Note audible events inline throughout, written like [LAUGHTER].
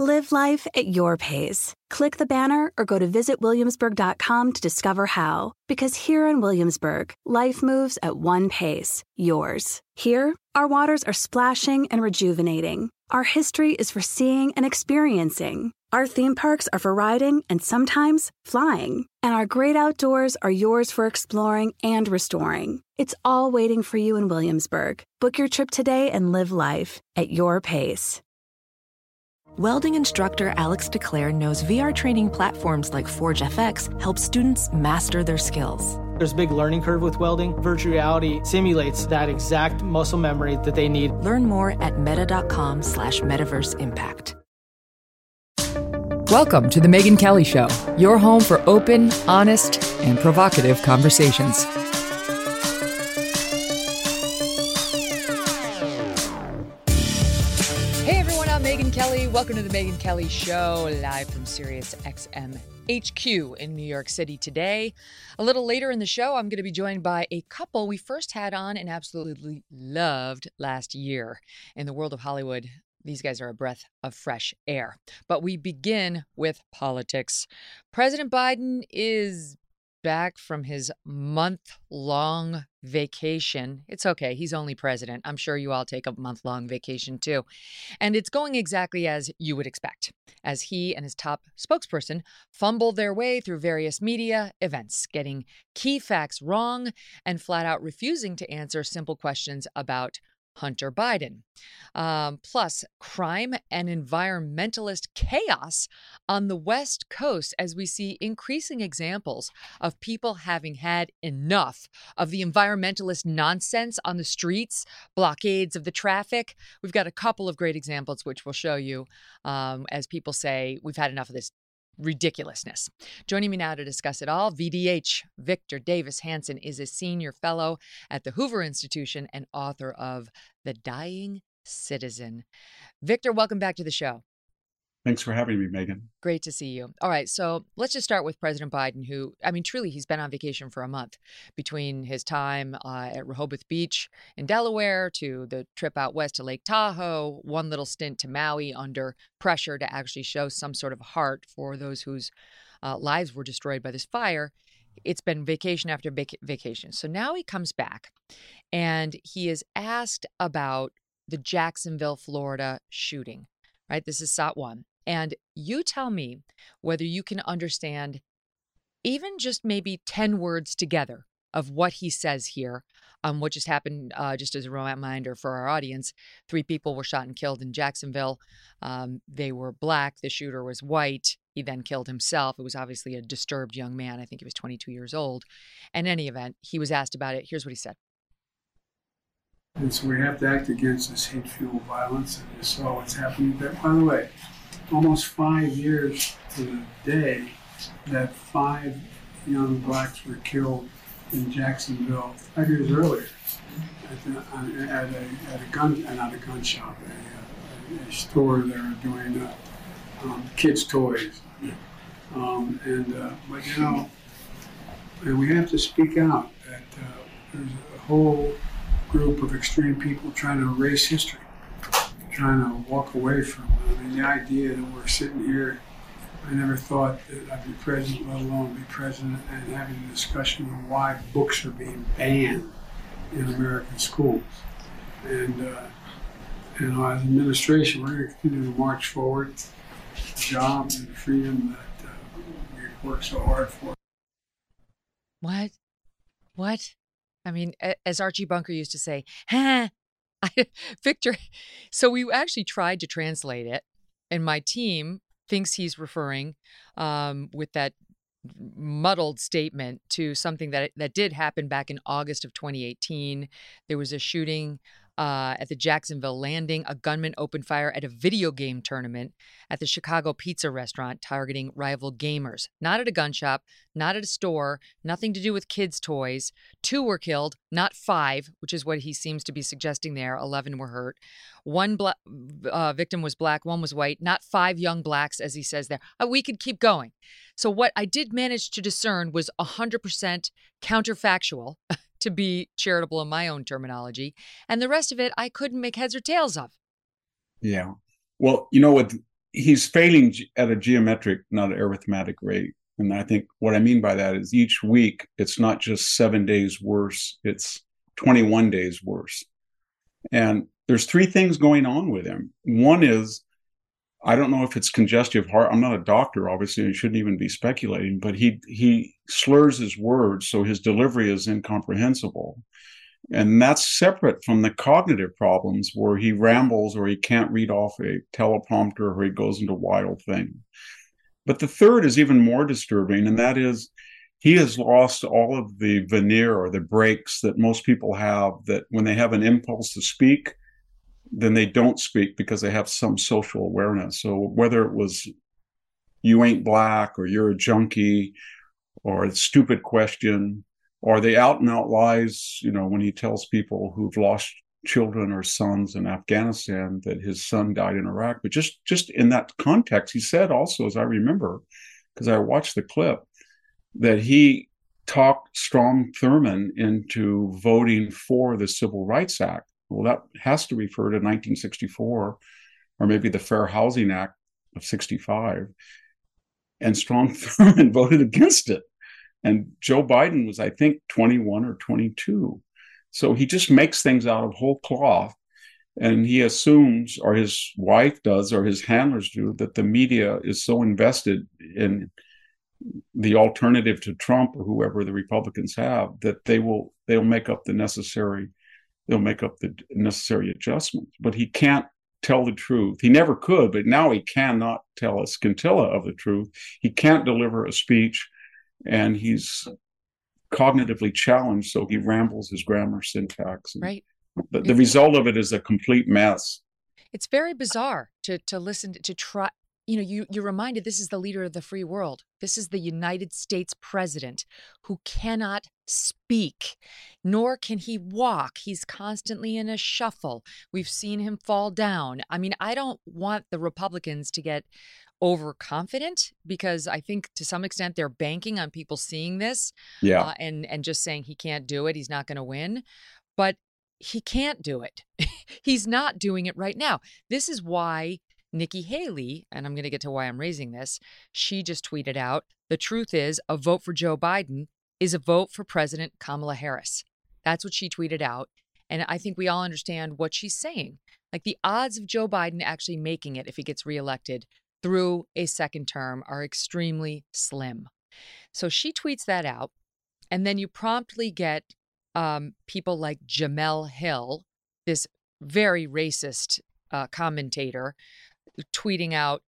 Live life at your pace. Click the banner or go to visitwilliamsburg.com to discover how. Because here in Williamsburg, life moves at one pace, yours. Here, our waters are splashing and rejuvenating. Our history is for seeing and experiencing. Our theme parks are for riding and sometimes flying. And our great outdoors are yours for exploring and restoring. It's all waiting for you in Williamsburg. Book your trip today and live life at your pace. Welding instructor Alex DeClaire knows VR training platforms like Forge FX help students master their skills. There's a big learning curve with welding. Virtual reality simulates that exact muscle memory that they need. Learn more at meta.com slash metaverse impact. Welcome to the Megyn Kelly Show, your home for open, honest, and provocative conversations. Welcome to the Megyn Kelly Show, live from Sirius XM HQ in New York City today. A little later in the show, I'm going to be joined by a couple we first had on and absolutely loved last year. In the world of Hollywood, these guys are a breath of fresh air. But we begin with politics. President Biden is back from his month long vacation. It's okay. He's only president. I'm sure you all take a month long vacation too. And it's going exactly as you would expect, as he and his top spokesperson fumble their way through various media events, getting key facts wrong and flat out refusing to answer simple questions about Hunter Biden. Um, plus, crime and environmentalist chaos on the West Coast as we see increasing examples of people having had enough of the environmentalist nonsense on the streets, blockades of the traffic. We've got a couple of great examples, which we'll show you um, as people say, we've had enough of this ridiculousness. Joining me now to discuss it all, VDH Victor Davis Hanson is a senior fellow at the Hoover Institution and author of The Dying Citizen. Victor, welcome back to the show. Thanks for having me, Megyn. Great to see you. All right, so let's just start with President Biden, who, I mean, truly, he's been on vacation for a month between his time uh, at Rehoboth Beach in Delaware to the trip out west to Lake Tahoe, one little stint to Maui under pressure to actually show some sort of heart for those whose uh, lives were destroyed by this fire. It's been vacation after vac- vacation. So now he comes back and he is asked about the Jacksonville, Florida shooting right? This is SOT 1. And you tell me whether you can understand even just maybe 10 words together of what he says here um, what just happened uh, just as a reminder for our audience three people were shot and killed in jacksonville. Um, they were black the shooter was white he then killed himself. It was obviously a disturbed young man i think he was 22 years old. In any event he was asked about it. Here's what he said and so we have to act against this hate fueled violence and you saw what's happening there by the way almost five years to the day that five young blacks were killed in Jacksonville five years earlier at, the, at, a, at a gun, uh, not a gun shop, a, a, store they were doing uh, um, kids' toys. Um, and uh, but you know, we have to speak out that uh, there's a whole group of extreme people trying to erase history trying to walk away from. I mean, the idea that we're sitting here, I never thought that I'd be president, let alone be president, and having a discussion on why books are being banned in American schools. And, uh, know, as administration, we're going to continue to march forward, jobs and freedom that uh, we work so hard for. What? What? I mean, as Archie Bunker used to say, huh, [LAUGHS] Victor, [LAUGHS] so we actually tried to translate it, and my team thinks he's referring um, with that muddled statement to something that that did happen back in August of 2018. There was a shooting uh, at the Jacksonville Landing. A gunman opened fire at a video game tournament at the Chicago Pizza restaurant, targeting rival gamers. Not at a gun shop, not at a store, nothing to do with kids' toys. Two were killed, not five, which is what he seems to be suggesting there. 11 were hurt. One bla- uh, victim was black, one was white, not five young blacks, as he says there. Uh, we could keep going. So, what I did manage to discern was 100% counterfactual. [LAUGHS] to be charitable in my own terminology. And the rest of it, I couldn't make heads or tails of. Yeah. Well, you know what? he's failing at a geometric, not arithmetic rate. And I think what I mean by that is each week, it's not just seven days worse, it's 21 days worse. And there's three things going on with him. One is, I don't know if it's congestive heart. I'm not a doctor, obviously. I shouldn't even be speculating, but he he slurs his words, so his delivery is incomprehensible. And that's separate from the cognitive problems where he rambles or he can't read off a teleprompter or he goes into wild thing. But the third is even more disturbing, and that is he has lost all of the veneer or the brakes that most people have that when they have an impulse to speak, then they don't speak because they have some social awareness. So whether it was you ain't black or you're a junkie or a stupid question or the out and out lies, you know, when he tells people who've lost children or sons in Afghanistan that his son died in Iraq. But just just in that context, he said also, as I remember, because I watched the clip, that he talked Strom Thurmond into voting for the Civil Rights Act. Well, that has to refer to 1964 or maybe the Fair Housing Act of 65. And Strom [LAUGHS] Thurmond voted against it. And Joe Biden was, I think, 21 or 22. So he just makes things out of whole cloth. And he assumes, or his wife does, or his handlers do, that the media is so invested in the alternative to Trump or whoever the Republicans have that they will they'll make up the necessary they'll make up the necessary adjustments. But he can't tell the truth. He never could, but now he cannot tell a scintilla of the truth. He can't deliver a speech and he's cognitively challenged, so he rambles his grammar syntax. Right. The, the result of it is a complete mess. It's very bizarre to to listen to, to try. You know, you you're reminded this is the leader of the free world. This is the United States president who cannot speak, nor can he walk. He's constantly in a shuffle. We've seen him fall down. I mean, I don't want the Republicans to get overconfident because I think to some extent they're banking on people seeing this, yeah, uh, and and just saying he can't do it, he's not going to win, but he can't do it. [LAUGHS] he's not doing it right now. This is why Nikki Haley, and I'm going to get to why I'm raising this, she just tweeted out the truth is a vote for Joe Biden is a vote for President Kamala Harris. That's what she tweeted out. And I think we all understand what she's saying. Like the odds of Joe Biden actually making it if he gets reelected through a second term are extremely slim. So she tweets that out. And then you promptly get um, people like Jemele Hill, this very racist uh, commentator, tweeting out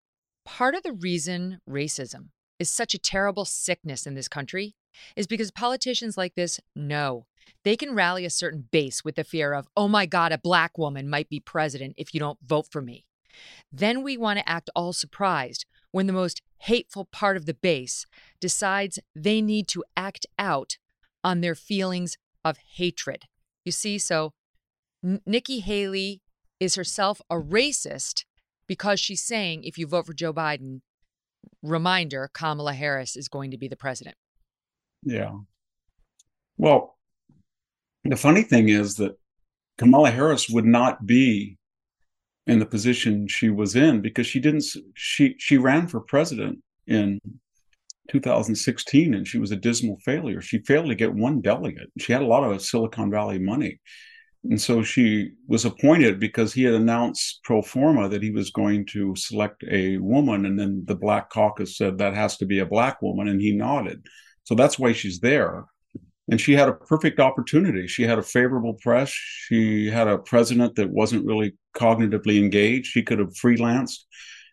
part of the reason racism is such a terrible sickness in this country is because politicians like this know they can rally a certain base with the fear of, oh my God, a black woman might be president if you don't vote for me. Then we want to act all surprised when the most hateful part of the base decides they need to act out on their feelings of hatred. You see, so Nikki Haley is herself a racist because she's saying if you vote for Joe Biden, reminder Kamala Harris is going to be the president. Yeah. Well, the funny thing is that Kamala Harris would not be in the position she was in because she didn't she she ran for president in 2016 and she was a dismal failure she failed to get one delegate she had a lot of silicon valley money and so she was appointed because he had announced pro forma that he was going to select a woman and then the black caucus said that has to be a black woman and he nodded so that's why she's there and she had a perfect opportunity. She had a favorable press. She had a president that wasn't really cognitively engaged. She could have freelanced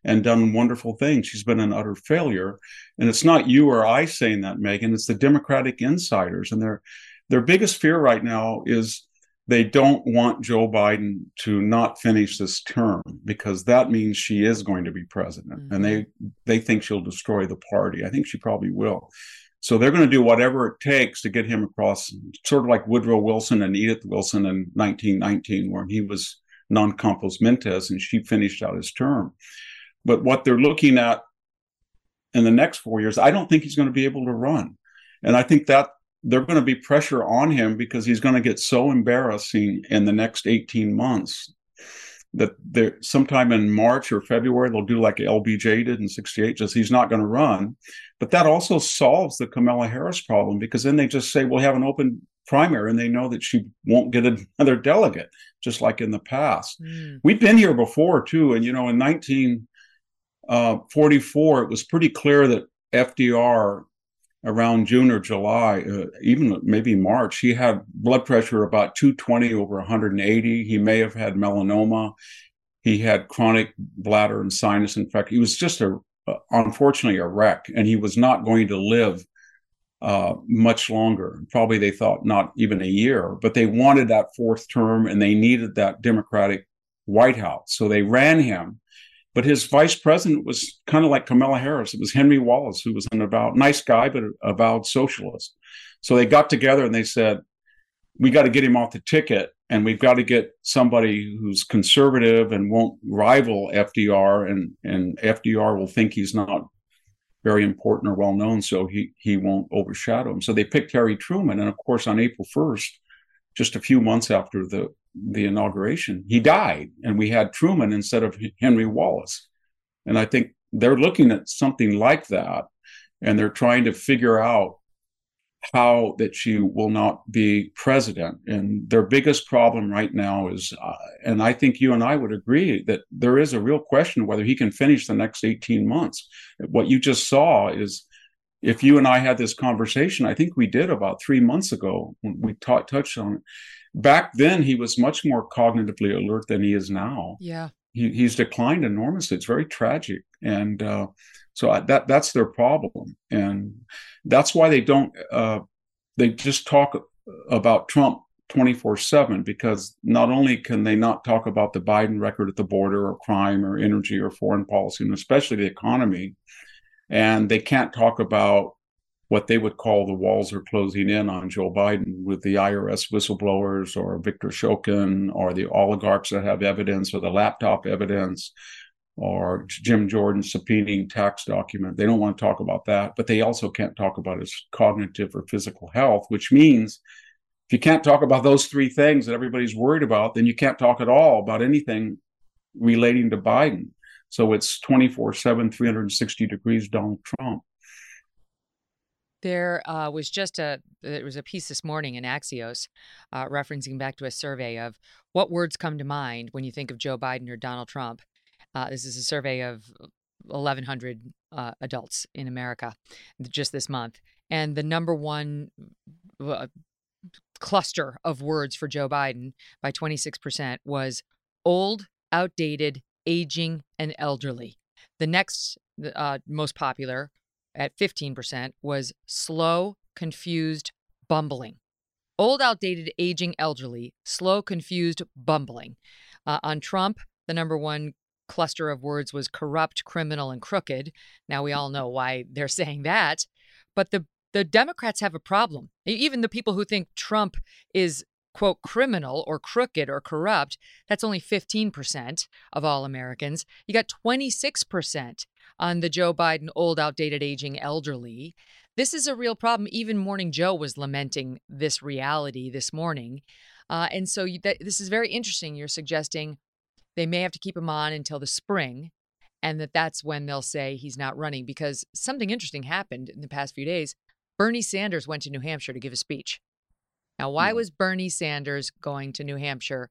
and done wonderful things. She's been an utter failure. And it's not you or I saying that, Megyn. It's the Democratic insiders. And their their biggest fear right now is they don't want Joe Biden to not finish this term because that means she is going to be president. Mm-hmm. And they they think she'll destroy the party. I think she probably will. So they're going to do whatever it takes to get him across, sort of like Woodrow Wilson and Edith Wilson in 1919, where he was non compos mentis and she finished out his term. But what they're looking at in the next four years, I don't think he's going to be able to run. And I think that they're going to be pressure on him because he's going to get so embarrassing in the next 18 months that there sometime in March or February they'll do like LBJ did in '68, just he's not going to run. But that also solves the Kamala Harris problem because then they just say we'll have an open primary and they know that she won't get another delegate, just like in the past. Mm. We've been here before too, and you know, in 1944, uh, it was pretty clear that FDR around June or July, uh, even maybe March, he had blood pressure about 220 over 180. He may have had melanoma. He had chronic bladder and sinus infection. He was just a, uh, unfortunately, a wreck, and he was not going to live uh, much longer. Probably they thought not even a year, but they wanted that fourth term and they needed that Democratic White House. So they ran him but his vice president was kind of like Kamala Harris. It was Henry Wallace, who was an about nice guy, but a avowed socialist. So they got together and they said, "We got to get him off the ticket, and we've got to get somebody who's conservative and won't rival FDR, and and FDR will think he's not very important or well known, so he he won't overshadow him." So they picked Harry Truman, and of course, on April first, just a few months after the the inauguration, he died, and we had Truman instead of Henry Wallace. And I think they're looking at something like that, and they're trying to figure out how that she will not be president. And their biggest problem right now is, uh, and I think you and I would agree that there is a real question whether he can finish the next 18 months. What you just saw is if you and I had this conversation, I think we did about three months ago when we touched on it back then he was much more cognitively alert than he is now. Yeah. He, he's declined enormously. It's very tragic. And uh, so I, that that's their problem. And that's why they don't, uh, they just talk about Trump 24 7 because not only can they not talk about the Biden record at the border or crime or energy or foreign policy, and especially the economy, and they can't talk about what they would call the walls are closing in on Joe Biden with the IRS whistleblowers or Viktor Shokin or the oligarchs that have evidence or the laptop evidence or Jim Jordan subpoenaing tax document. They don't want to talk about that, but they also can't talk about his cognitive or physical health, which means if you can't talk about those three things that everybody's worried about, then you can't talk at all about anything relating to Biden. So it's 24 7, 360 degrees Donald Trump. There uh, was just a there was a piece this morning in Axios uh, referencing back to a survey of what words come to mind when you think of Joe Biden or Donald Trump. Uh, this is a survey of 1,100 uh, adults in America just this month, and the number one uh, cluster of words for Joe Biden by 26% was old, outdated, aging, and elderly. The next uh, most popular at 15% was slow, confused, bumbling. Old, outdated, aging, elderly, slow, confused, bumbling. Uh, on Trump, the number one cluster of words was corrupt, criminal, and crooked. Now we all know why they're [LAUGHS] saying that. But the the Democrats have a problem. Even the people who think Trump is quote criminal or crooked or corrupt, that's only 15% of all Americans. You got 26% on the Joe Biden old, outdated, aging, elderly. This is a real problem. Even Morning Joe was lamenting this reality this morning. Uh, and so you, that, this is very interesting. You're suggesting they may have to keep him on until the spring, and that that's when they'll say he's not running because something interesting happened in the past few days. Bernie Sanders went to New Hampshire to give a speech. Now, why was Bernie Sanders going to New Hampshire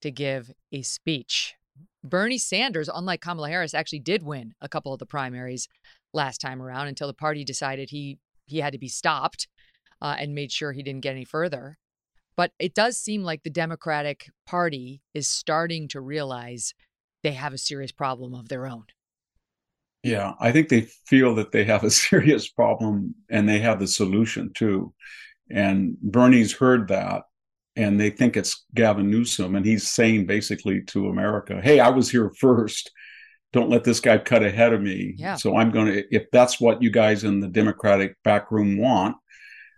to give a speech? Bernie Sanders, unlike Kamala Harris, actually did win a couple of the primaries last time around until the party decided he he had to be stopped uh, and made sure he didn't get any further. But it does seem like the Democratic Party is starting to realize they have a serious problem of their own. Yeah, I think they feel that they have a [LAUGHS] serious problem and they have the solution too. And Bernie's heard that and they think it's Gavin Newsom, and he's saying basically to America, "Hey, I was here first. Don't let this guy cut ahead of me." Yeah. So I'm going to, if that's what you guys in the Democratic backroom want,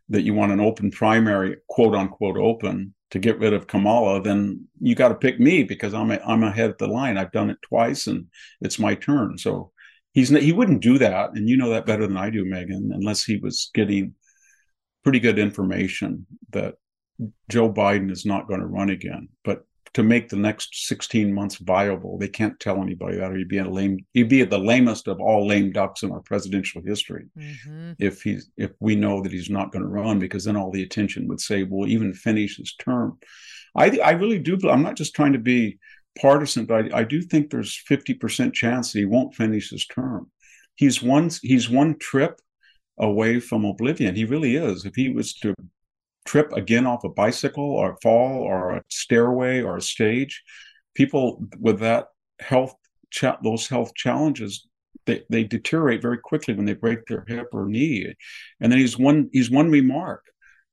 that you want an open primary, quote unquote open, to get rid of Kamala, then you got to pick me because I'm a, I'm ahead of the line. I've done it twice, and it's my turn. So he's he wouldn't do that, and you know that better than I do, Megyn, unless he was getting pretty good information that Joe Biden is not going to run again. But to make the next 16 months viable. They can't tell anybody that, or you'd be a lame, you'd be the lamest of all lame ducks in our presidential history. Mm-hmm. If he's, if we know that he's not going to run, because then all the attention would say, well, even finish his term. I, I really do. I'm not just trying to be partisan, but I, I do think there's 50% chance that he won't finish his term. He's one, he's one trip away from oblivion. He really is. If he was to trip again off a bicycle or fall or a stairway or a stage, people with that health cha- those health challenges they, they deteriorate very quickly when they break their hip or knee. And then he's one he's one remark.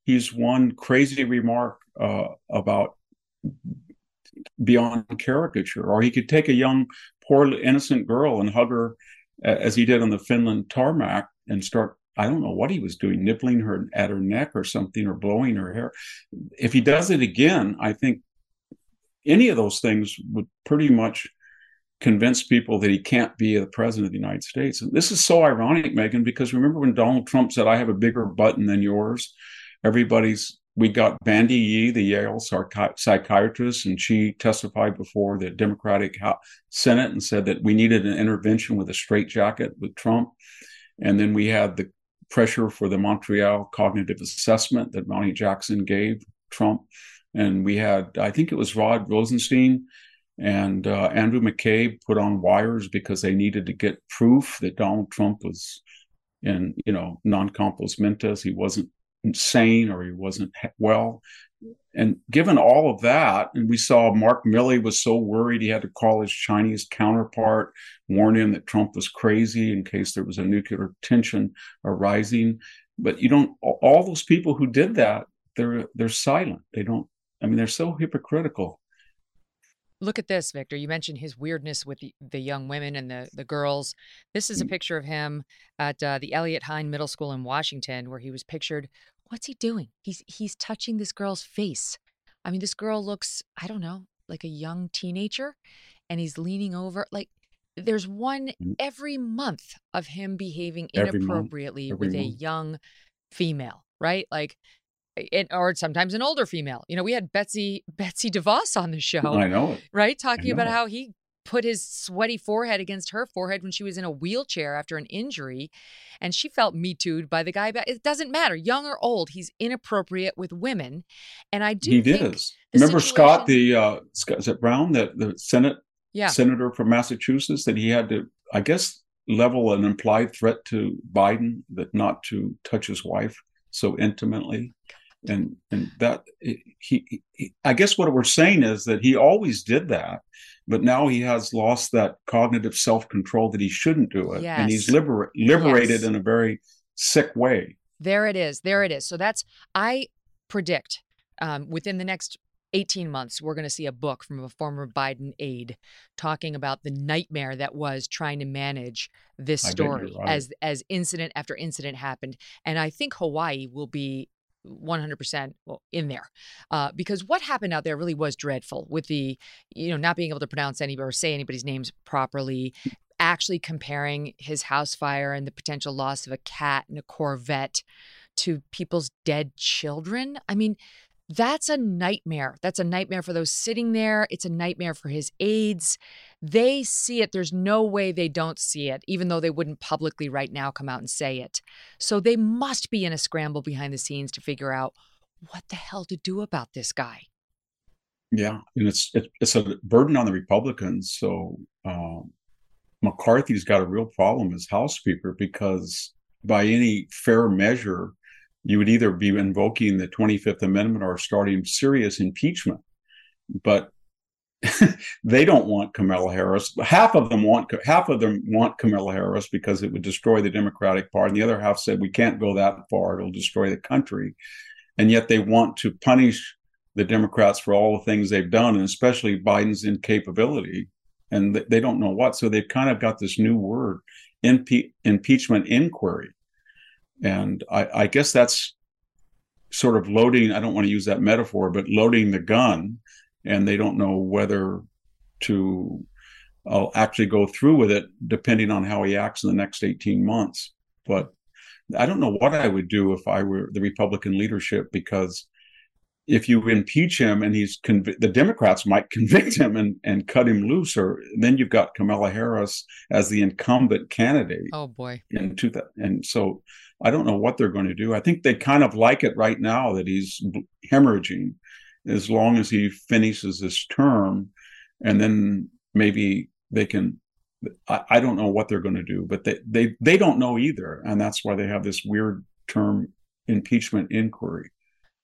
He's one crazy remark uh, about beyond caricature. Or he could take a young, poor, innocent girl and hug her as he did on the Finland tarmac and start I don't know what he was doing, nibbling her at her neck or something, or blowing her hair. If he does it again, I think any of those things would pretty much convince people that he can't be the president of the United States. And this is so ironic, Megyn, because remember when Donald Trump said, I have a bigger button than yours? Everybody's, we got Bandy Lee, the Yale psychiatrist, and she testified before the Democratic Senate and said that we needed an intervention with a straitjacket with Trump. And then we had the pressure for the Montreal cognitive assessment that Ronny Jackson gave Trump. And we had, I think it was Rod Rosenstein and uh, Andrew McCabe put on wires because they needed to get proof that Donald Trump was in, you know, non compos mentis. He wasn't insane or he wasn't well. And given all of that, and we saw Mark Milley was so worried he had to call his Chinese counterpart, warn him that Trump was crazy in case there was a nuclear tension arising. But you don't all those people who did that, they're they're silent. They don't I mean they're so hypocritical. Look at this, Victor. You mentioned his weirdness with the, the young women and the, the girls. This is a mm. picture of him at uh, the Eliot Hine Middle School in Washington, where he was pictured what's he doing? He's he's touching this girl's face. I mean, this girl looks, I don't know, like a young teenager, and he's leaning over. Like there's one mm. every month of him behaving inappropriately every with month. a young female, right? Like it, or sometimes an older female. You know, we had Betsy Betsy DeVos on the show. I know. Right, talking about how he put his sweaty forehead against her forehead when she was in a wheelchair after an injury and she felt me tooed by the guy But it doesn't matter young or old he's inappropriate with women and i do he is. remember situation... scott the uh scott, is it brown the, the senate yeah. senator from massachusetts that he had to i guess level an implied threat to biden that not to touch his wife so intimately and and that he, he, i guess what we're saying is that he always did that but now he has lost that cognitive self-control that he shouldn't do it yes. and he's liber- liberated yes. in a very sick way there it is there it is so that's i predict um, within the next 18 months, we're going to see a book from a former Biden aide talking about the nightmare that was trying to manage this story right. as as incident after incident happened. And I think Hawaii will be 100% in there uh, because what happened out there really was dreadful with the you know not being able to pronounce anybody or say anybody's names properly actually comparing his house fire and the potential loss of a cat and a corvette to people's dead children i mean that's a nightmare. That's a nightmare for those sitting there. It's a nightmare for his aides. They see it. There's no way they don't see it, even though they wouldn't publicly right now come out and say it. So they must be in a scramble behind the scenes to figure out what the hell to do about this guy. Yeah, and it's it's a burden on the Republicans. So um, McCarthy's got a real problem as House Speaker because by any fair measure, you would either be invoking the 25th Amendment or starting serious impeachment. But [LAUGHS] they don't want Kamala Harris. Half of them want half of them want Kamala Harris because it would destroy the Democratic Party. And the other half said we can't go that far; it'll destroy the country. And yet they want to punish the Democrats for all the things they've done, and especially Biden's incapability. And they don't know what. So they've kind of got this new word, impe- impeachment inquiry. And I, I guess that's sort of loading, I don't want to use that metaphor, but loading the gun, and they don't know whether to uh, actually go through with it, depending on how he acts in the next 18 months. But I don't know what I would do if I were the Republican leadership because if you impeach him and he's conv- the Democrats might [LAUGHS] convict him and, and cut him loose, or then you've got Kamala Harris as the incumbent candidate. Oh boy! In two and so I don't know what they're going to do. I think they kind of like it right now that he's hemorrhaging, as long as he finishes his term, and then maybe they can. I, I don't know what they're going to do, but they they they don't know either, and that's why they have this weird term impeachment inquiry.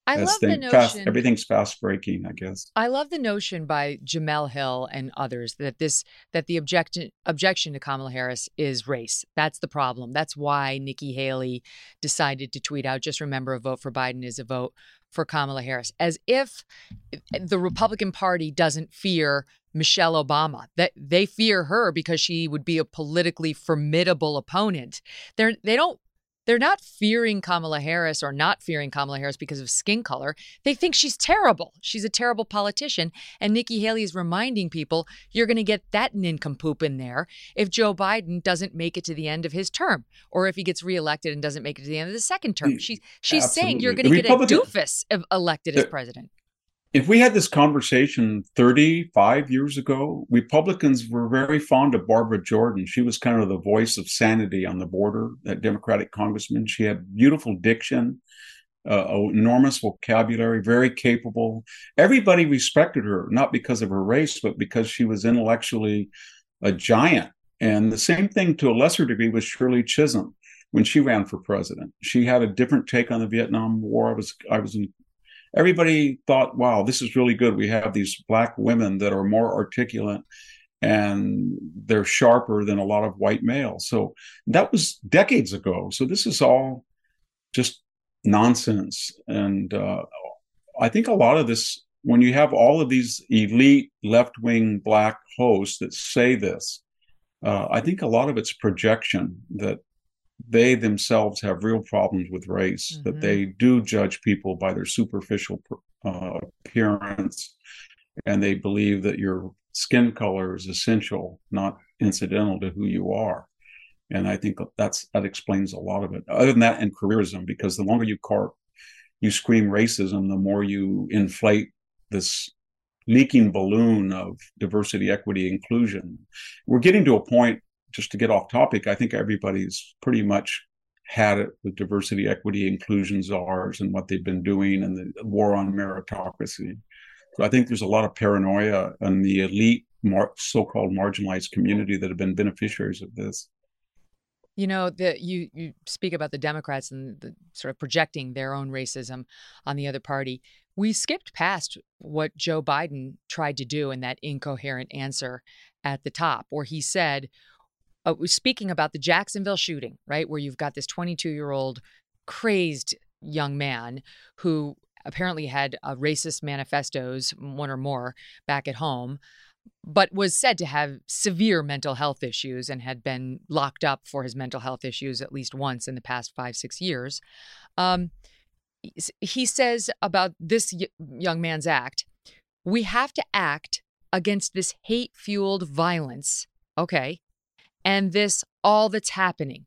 I love the notion. Fast, everything's fast breaking, I guess. I love the notion by Jemele Hill and others that this that the objection objection to Kamala Harris is race. That's the problem. That's why Nikki Haley decided to tweet out, "Just remember, a vote for Biden is a vote for Kamala Harris," as if eh, the Republican Party doesn't fear Michelle Obama. That they fear her because she would be a politically formidable opponent. They're they don't they're not fearing Kamala Harris or not fearing Kamala Harris because of skin color. They think she's terrible. She's a terrible politician. And Nikki Haley is reminding people you're going to get that nincompoop in there if Joe Biden doesn't make it to the end of his term or if he gets reelected and doesn't make it to the end of the second term. She, she's Absolutely. saying you're going to get a doofus elected as president if we had this conversation 35 years ago, Republicans were very fond of Barbara Jordan. She was kind of the voice of sanity on the border, that Democratic congressman. She had beautiful diction, uh, enormous vocabulary, very capable. Everybody respected her, not because of her race, but because she was intellectually a giant. And the same thing to a lesser degree was Shirley Chisholm when she ran for president. She had a different take on the Vietnam War. I was I was in everybody thought, wow, this is really good. We have these black women that are more articulate and they're sharper than a lot of white males. So that was decades ago. So this is all just nonsense. And uh, I think a lot of this, when you have all of these elite left wing black hosts that say this, uh, I think a lot of it's projection that they themselves have real problems with race, mm-hmm. that they do judge people by their superficial uh, appearance, and they believe that your skin color is essential, not incidental to who you are. And I think that's that explains a lot of it. Other than that, and careerism, because the longer you carp, you scream racism, the more you inflate this leaking balloon of diversity, equity, inclusion. We're getting to a point just to get off topic, I think everybody's pretty much had it with diversity, equity, inclusion czars and what they've been doing and the war on meritocracy. So I think there's a lot of paranoia in the elite, mar- so-called marginalized community that have been beneficiaries of this. You know, that you you speak about the Democrats and the sort of projecting their own racism on the other party. We skipped past what Joe Biden tried to do in that incoherent answer at the top, where he said, uh, speaking about the Jacksonville shooting, right, where you've got this 22 year old crazed young man who apparently had uh, racist manifestos, one or more, back at home, but was said to have severe mental health issues and had been locked up for his mental health issues at least once in the past five, six years. Um, he says about this young man's act we have to act against this hate fueled violence. Okay and this all that's happening.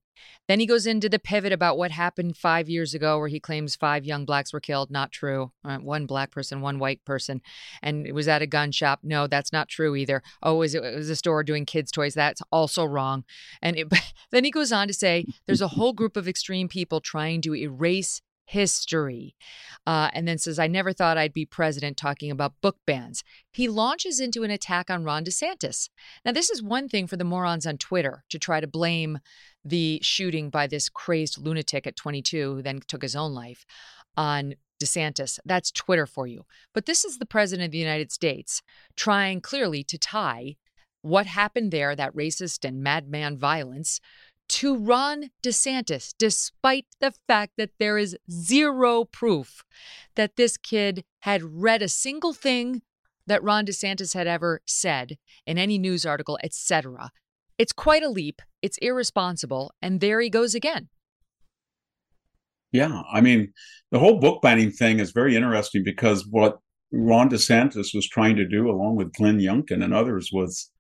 Then he goes into the pivot about what happened five years ago, where he claims five young blacks were killed. Not true. Uh, one black person, one white person, and it was at a gun shop. No, that's not true either. Oh, is it, it was a store doing kids' toys? That's also wrong. And it, [LAUGHS] then he goes on to say there's a whole group of extreme people trying to erase history. Uh, and then says, I never thought I'd be president talking about book bans. He launches into an attack on Ron DeSantis. Now, this is one thing for the morons on Twitter to try to blame the shooting by this crazed lunatic at 22 who then took his own life on DeSantis. That's Twitter for you. But this is the president of the United States trying clearly to tie what happened there, that racist and madman violence, to Ron DeSantis, despite the fact that there is zero proof that this kid had read a single thing that Ron DeSantis had ever said in any news article, etc. It's quite a leap. It's irresponsible. And there he goes again. Yeah. I mean, the whole book banning thing is very interesting because what Ron DeSantis was trying to do, along with Glenn Youngkin and others, was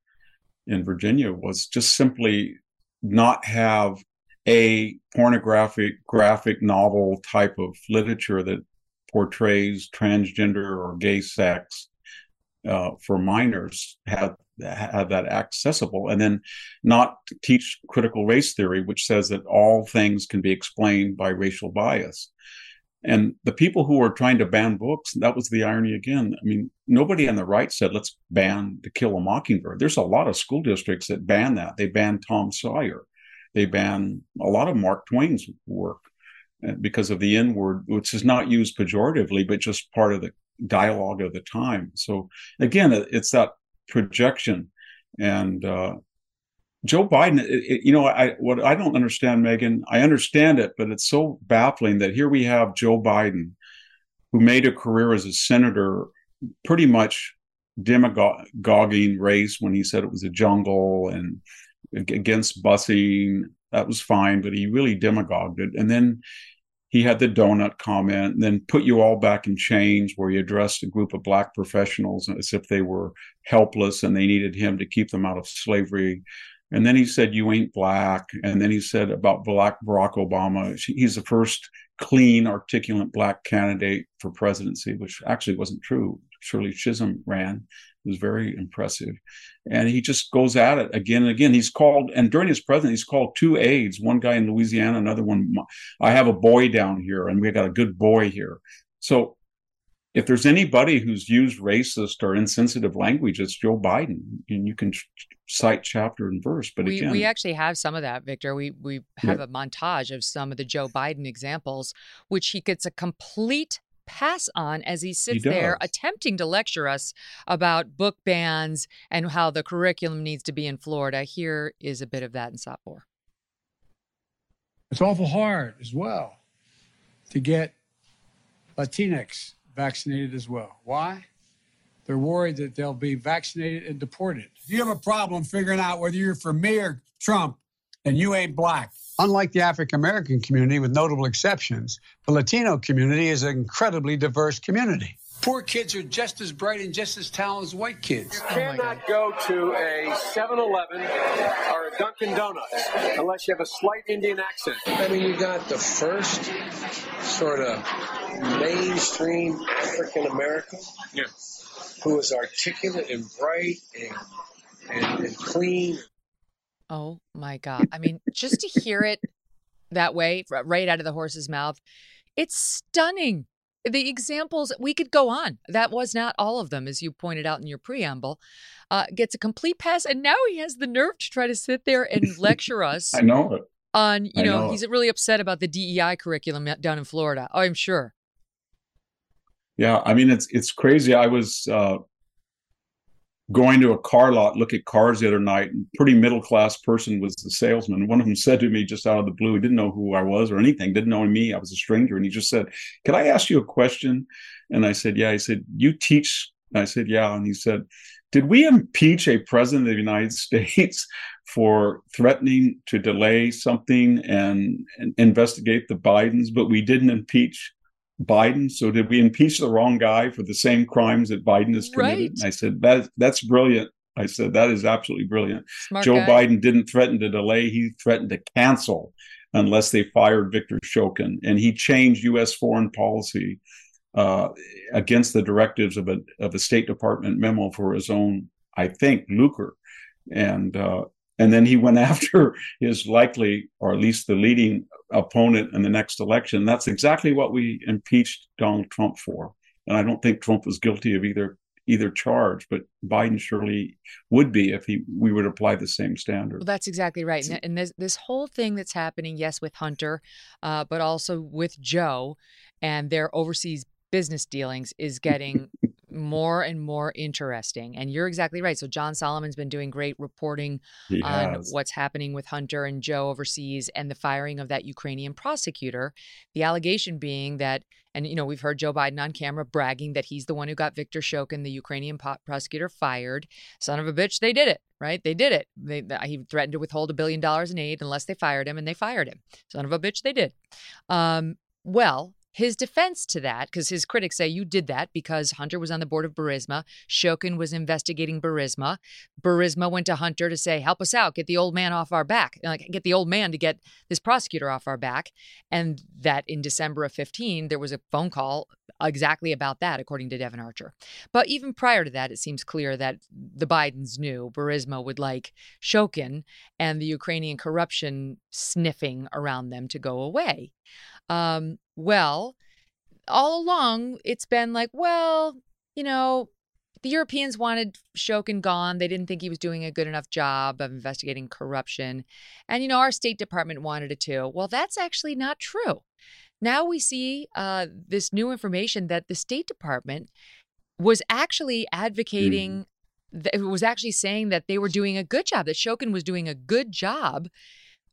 in Virginia, was just simply not have a pornographic graphic novel type of literature that portrays transgender or gay sex uh, for minors have have that accessible. And then not teach critical race theory which says that all things can be explained by racial bias and the people who were trying to ban books that was the irony again i mean nobody on the right said let's ban to kill a mockingbird there's a lot of school districts that ban that they ban tom sawyer they ban a lot of mark twain's work uh, because of the N word, which is not used pejoratively, but just part of the dialogue of the time. So again, it's that projection. And uh, Joe Biden, it, it, you know, I what I don't understand, Megyn. I understand it, but it's so baffling that here we have Joe Biden, who made a career as a senator, pretty much demagoguing race when he said it was a jungle and against busing that was fine, but he really demagogued it. And then he had the donut comment, and then put you all back in chains, where he addressed a group of black professionals as if they were helpless and they needed him to keep them out of slavery. And then he said, You ain't black. And then he said about black Barack Obama, he's the first clean, articulate black candidate for presidency, which actually wasn't true. Shirley Chisholm ran It was very impressive. And he just goes at it again and again. He's called, and during his presidency, he's called two aides, one guy in Louisiana, another one. I have a boy down here, and we got a good boy here. So if there's anybody who's used racist or insensitive language, it's Joe Biden, and you can cite chapter and verse. But we, again, we actually have some of that, Victor. We we have yeah. a montage of some of the Joe Biden examples, which he gets a complete pass on as he sits he there attempting to lecture us about book bans and how the curriculum needs to be in Florida. Here is a bit of that in SOT 4. It's awful hard as well to get Latinx vaccinated as well. Why? They're worried that they'll be vaccinated and deported. If You have a problem figuring out whether you're for me or Trump and you ain't black. Unlike the African American community, with notable exceptions, the Latino community is an incredibly diverse community. Poor kids are just as bright and just as talented as white kids. You cannot go to a 7 Eleven or a Dunkin' Donuts unless you have a slight Indian accent. I mean, you got the first sort of mainstream African American yeah. who is articulate and bright and, and, and clean. Oh my God. I mean, just to hear it that way, right out of the horse's mouth, it's stunning. The examples, we could go on. That was not all of them, as you pointed out in your preamble. Uh, gets a complete pass, and now he has the nerve to try to sit there and [LAUGHS] lecture us. I know it. On, you know, know, he's really upset about the DEI curriculum down in Florida. Oh, I'm sure. Yeah, I mean, it's it's crazy. I was uh, going to a car lot, look at cars the other night. Pretty middle class person was the salesman. One of them said to me just out of the blue, he didn't know who I was or anything, didn't know me. I was a stranger. And he just said, Can I ask you a question? And I said, Yeah. He said, You teach? And I said, Yeah. And he said, Did we impeach a president of the United [LAUGHS] States for threatening to delay something and, and investigate the Bidens, but we didn't impeach Biden. So did we impeach the wrong guy for the same crimes that Biden has committed? Right. I said that that's brilliant. I said that is absolutely brilliant. Smart Joe guy. Biden didn't threaten to delay; he threatened to cancel unless they fired Viktor Shokin, and he changed U.S. foreign policy uh, against the directives of a of a State Department memo for his own, I think, lucre. And uh, and then he went [LAUGHS] after his likely, or at least the leading opponent in the next election. That's exactly what we impeached Donald Trump for. And I don't think Trump was guilty of either either charge, but Biden surely would be if he we would apply the same standard. Well, that's exactly right. And, and this this whole thing that's happening, yes, with Hunter, uh, but also with Joe and their overseas business dealings is [LAUGHS] getting more and more interesting. And you're exactly right. So John Solomon's been doing great reporting he on has. what's happening with Hunter and Joe overseas and the firing of that Ukrainian prosecutor. The allegation being that, and you know, we've heard Joe Biden on camera bragging that he's the one who got Viktor Shokin, the Ukrainian po- prosecutor, fired. Son of a bitch, they did it. Right? They did it. They, he threatened to withhold a billion dollars in aid unless they fired him, and they fired him. Son of a bitch, they did. Um, well, his defense to that, because his critics say you did that because Hunter was on the board of Burisma. Shokin was investigating Burisma. Burisma went to Hunter to say, help us out, get the old man off our back, like get the old man to get this prosecutor off our back. And that in December of 15, there was a phone call exactly about that, according to Devon Archer. But even prior to that, it seems clear that the Bidens knew Burisma would like Shokin and the Ukrainian corruption sniffing around them to go away. Um, well, all along, it's been like, well, you know, the Europeans wanted Shokin gone. They didn't think he was doing a good enough job of investigating corruption. And, you know, our State Department wanted it too. Well, that's actually not true. Now we see uh, this new information that the State Department was actually advocating, mm. th- was actually saying that they were doing a good job, that Shokin was doing a good job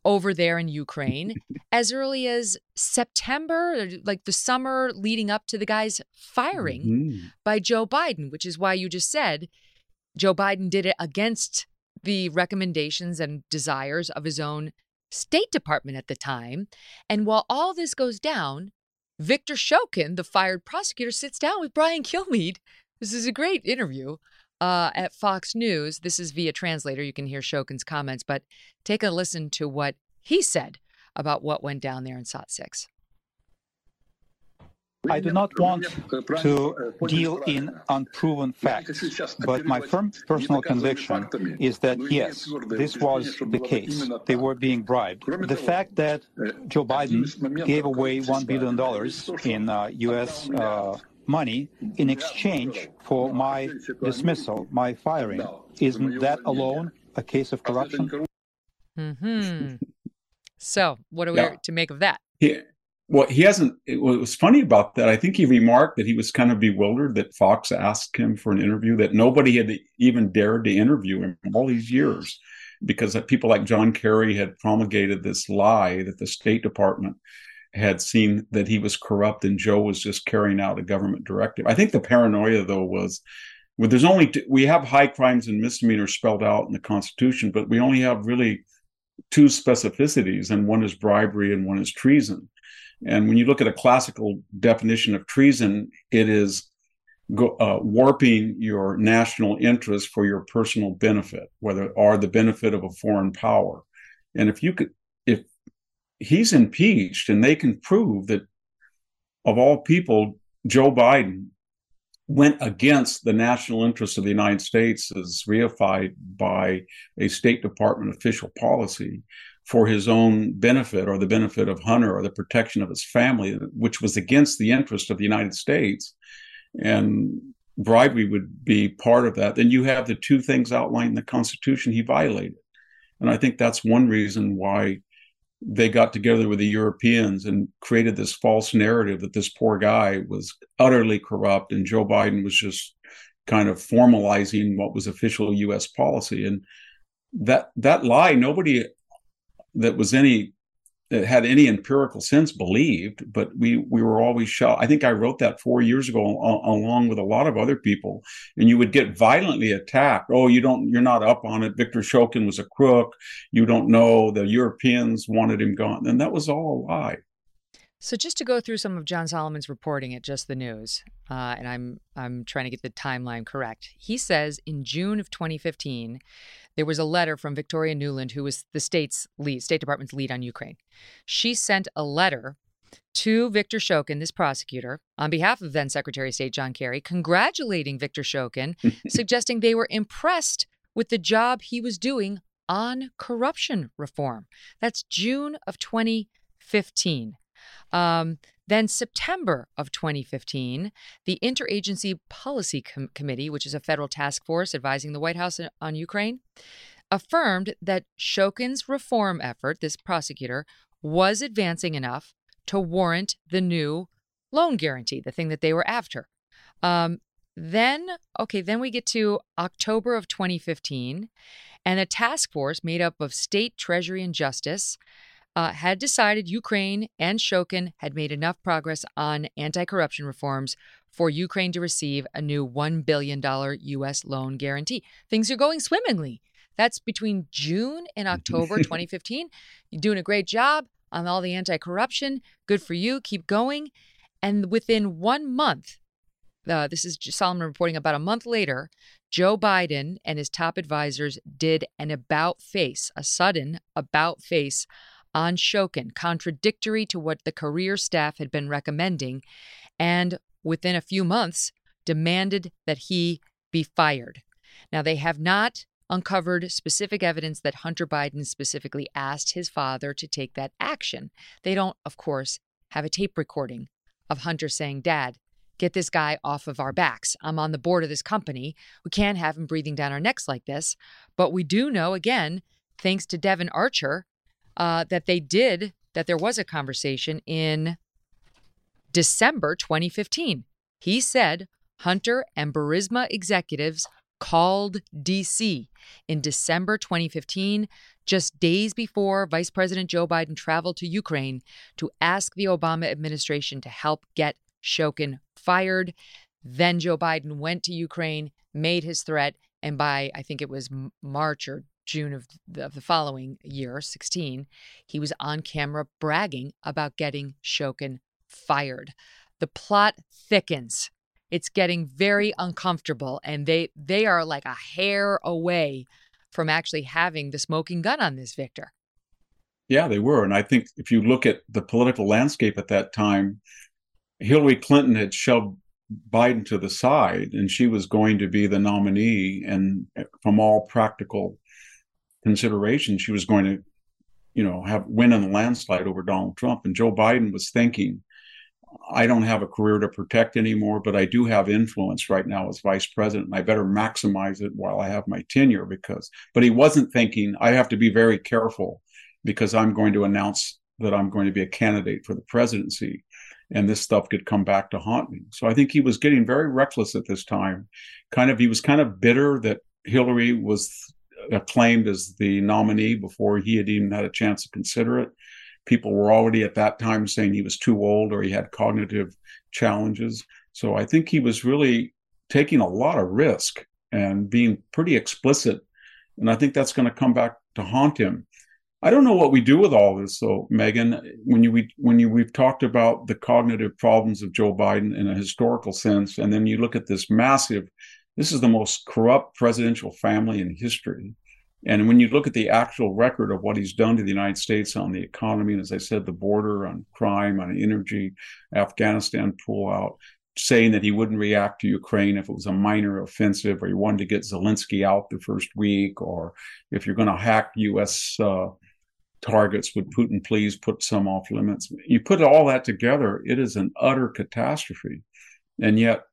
over there in Ukraine [LAUGHS] as early as September, like the summer leading up to the guy's firing mm-hmm. by Joe Biden, which is why you just said Joe Biden did it against the recommendations and desires of his own State Department at the time. And while all this goes down, Viktor Shokin, the fired prosecutor, sits down with Brian Kilmeade. This is a great interview uh, at Fox News. This is via translator. You can hear Shokin's comments, but take a listen to what he said about what went down there in SOT 6. I do not want to deal in unproven facts, but my firm personal conviction is that yes, this was the case. They were being bribed. The fact that Joe Biden gave away $1 billion in uh, U.S. Uh, money in exchange for my dismissal, my firing, isn't that alone a case of corruption? Mm-hmm. [LAUGHS] So, what are we yeah. to make of that? Yeah well, he hasn't. What was funny about that, I think he remarked that he was kind of bewildered that Fox asked him for an interview, that nobody had even dared to interview him all these years, because people like John Kerry had promulgated this lie that the State Department had seen that he was corrupt and Joe was just carrying out a government directive. I think the paranoia, though, was well, there's only two, we have high crimes and misdemeanors spelled out in the Constitution, but we only have really two specificities, and one is bribery and one is treason. And when you look at a classical definition of treason, it is go, uh, warping your national interest for your personal benefit, whether or the benefit of a foreign power. And if you could, if he's impeached and they can prove that of all people, Joe Biden went against the national interest of the United States as reified by a State Department official policy, for his own benefit or the benefit of Hunter or the protection of his family, which was against the interest of the United States. And bribery would be part of that. Then you have the two things outlined in the Constitution he violated. And I think that's one reason why they got together with the Europeans and created this false narrative that this poor guy was utterly corrupt and Joe Biden was just kind of formalizing what was official US policy. And that that lie, nobody that was any had any empirical sense believed, but we we were always shocked. I think I wrote that four years ago, along with a lot of other people, and you would get violently attacked. Oh, you don't, you're not up on it. Viktor Shokin was a crook. You don't know the Europeans wanted him gone, and that was all a lie. So just to go through some of John Solomon's reporting at Just the News, uh, and I'm I'm trying to get the timeline correct. He says in June of 2015 there was a letter from Victoria Nuland, who was the state's lead, State Department's lead on Ukraine. She sent a letter to Viktor Shokin, this prosecutor, on behalf of then Secretary of State John Kerry, congratulating Viktor Shokin, [LAUGHS] suggesting they were impressed with the job he was doing on corruption reform. That's June of 2015. Um, then, September of 2015, the Interagency Policy Com- Committee, which is a federal task force advising the White House on Ukraine, affirmed that Shokin's reform effort, this prosecutor, was advancing enough to warrant the new loan guarantee, the thing that they were after. Um, then, okay, then we get to October of 2015, and a task force made up of state, treasury, and justice uh, had decided Ukraine and Shokin had made enough progress on anti corruption reforms for Ukraine to receive a new $1 billion U.S. loan guarantee. Things are going swimmingly. That's between June and October [LAUGHS] 2015. You're doing a great job on all the anti corruption. Good for you. Keep going. And within one month, uh, this is Solomon reporting about a month later, Joe Biden and his top advisors did an about face, a sudden about face on Shokin, contradictory to what the career staff had been recommending. And within a few months, demanded that he be fired. Now, they have not uncovered specific evidence that Hunter Biden specifically asked his father to take that action. They don't, of course, have a tape recording of Hunter saying, Dad, get this guy off of our backs. I'm on the board of this company. We can't have him breathing down our necks like this. But we do know, again, thanks to Devon Archer, uh, that they did, that there was a conversation in December 2015. He said Hunter and Burisma executives called DC in December 2015, just days before Vice President Joe Biden traveled to Ukraine to ask the Obama administration to help get Shokin fired. Then Joe Biden went to Ukraine, made his threat, and by I think it was March or June of the, of the following year, 16, he was on camera bragging about getting Shokin fired. The plot thickens. It's getting very uncomfortable, and they they are like a hair away from actually having the smoking gun on this Victor. Yeah, they were, and I think if you look at the political landscape at that time, Hillary Clinton had shoved Biden to the side, and she was going to be the nominee, and eh, from all practical consideration, she was going to, you know, have win in a landslide over Donald Trump. And Joe Biden was thinking, I don't have a career to protect anymore, but I do have influence right now as vice president. And I better maximize it while I have my tenure because, but he wasn't thinking, I have to be very careful because I'm going to announce that I'm going to be a candidate for the presidency. And this stuff could come back to haunt me. So I think he was getting very reckless at this time. Kind of, he was kind of bitter that Hillary was acclaimed as the nominee before he had even had a chance to consider it. People were already at that time saying he was too old or he had cognitive challenges. So I think he was really taking a lot of risk and being pretty explicit. And I think that's going to come back to haunt him. I don't know what we do with all this, though, Megyn. When you we, when you we've talked about the cognitive problems of Joe Biden in a historical sense, and then you look at this massive this is the most corrupt presidential family in history. And when you look at the actual record of what he's done to the United States on the economy, and as I said, the border, on crime, on energy, Afghanistan pullout, saying that he wouldn't react to Ukraine if it was a minor offensive, or he wanted to get Zelensky out the first week, or if you're going to hack U.S. Uh, targets, would Putin please put some off limits? You put all that together, it is an utter catastrophe. And yet,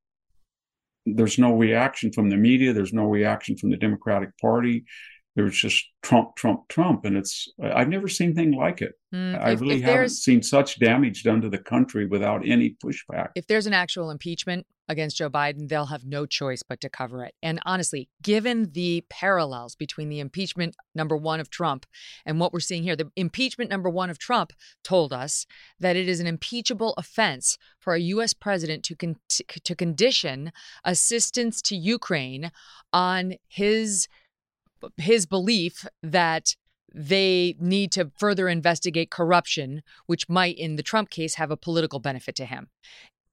there's no reaction from the media. There's no reaction from the Democratic Party. There's just Trump, Trump, Trump, and it's I've never seen anything like it. Mm, I if, really if haven't seen such damage done to the country without any pushback. If there's an actual impeachment against Joe Biden, they'll have no choice but to cover it. And honestly, given the parallels between the impeachment number one of Trump and what we're seeing here, the impeachment number one of Trump told us that it is an impeachable offense for a U.S. president to con- to condition assistance to Ukraine on his his belief that they need to further investigate corruption, which might, in the Trump case, have a political benefit to him.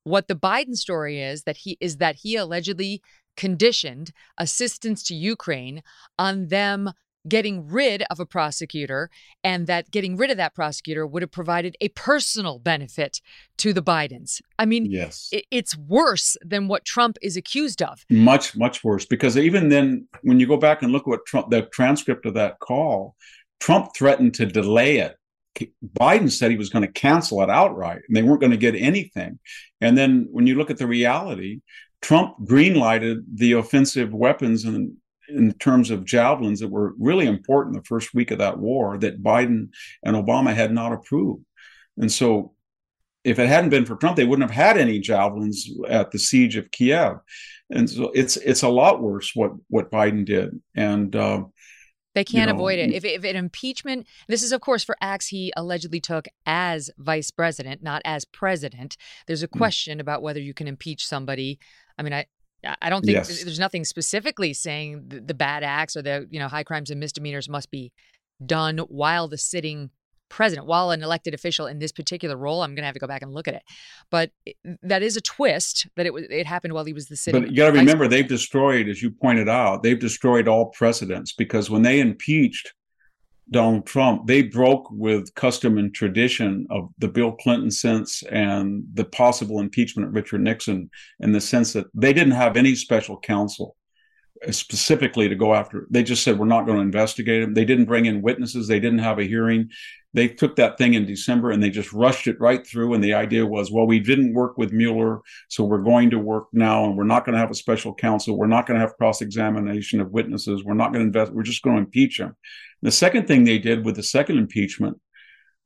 What the Biden story is that he is that he allegedly conditioned assistance to Ukraine on them getting rid of a prosecutor, and that getting rid of that prosecutor would have provided a personal benefit to the Bidens. I mean, yes, it's worse than what Trump is accused of. Much, much worse. Because even then, when you go back and look at what Trump, the transcript of that call, Trump threatened to delay it. Biden said he was going to cancel it outright, and they weren't going to get anything. And then when you look at the reality, Trump greenlighted the offensive weapons and in terms of javelins that were really important the first week of that war that Biden and Obama had not approved. And so if it hadn't been for Trump, they wouldn't have had any javelins at the siege of Kiev. And so it's it's a lot worse what what Biden did. And uh, they can't you know, avoid it. If, if an impeachment, this is, of course, for acts he allegedly took as vice president, not as president. There's a hmm. question about whether you can impeach somebody. I mean, I, I don't think yes. there's nothing specifically saying the, the bad acts or the you know high crimes and misdemeanors must be done while the sitting president, while an elected official in this particular role. I'm going to have to go back and look at it, but it, that is a twist that it was it happened while he was the sitting. But you got to remember, they've destroyed, as you pointed out, they've destroyed all precedents because when they impeached Donald Trump, they broke with custom and tradition of the Bill Clinton sense and the possible impeachment of Richard Nixon in the sense that they didn't have any special counsel uh, specifically to go after. They just said, we're not going to investigate him. They didn't bring in witnesses. They didn't have a hearing. They took that thing in December and they just rushed it right through. And the idea was, well, we didn't work with Mueller, so we're going to work now, and we're not going to have a special counsel. We're not going to have cross examination of witnesses. We're not going to invest. We're just going to impeach him. The second thing they did with the second impeachment,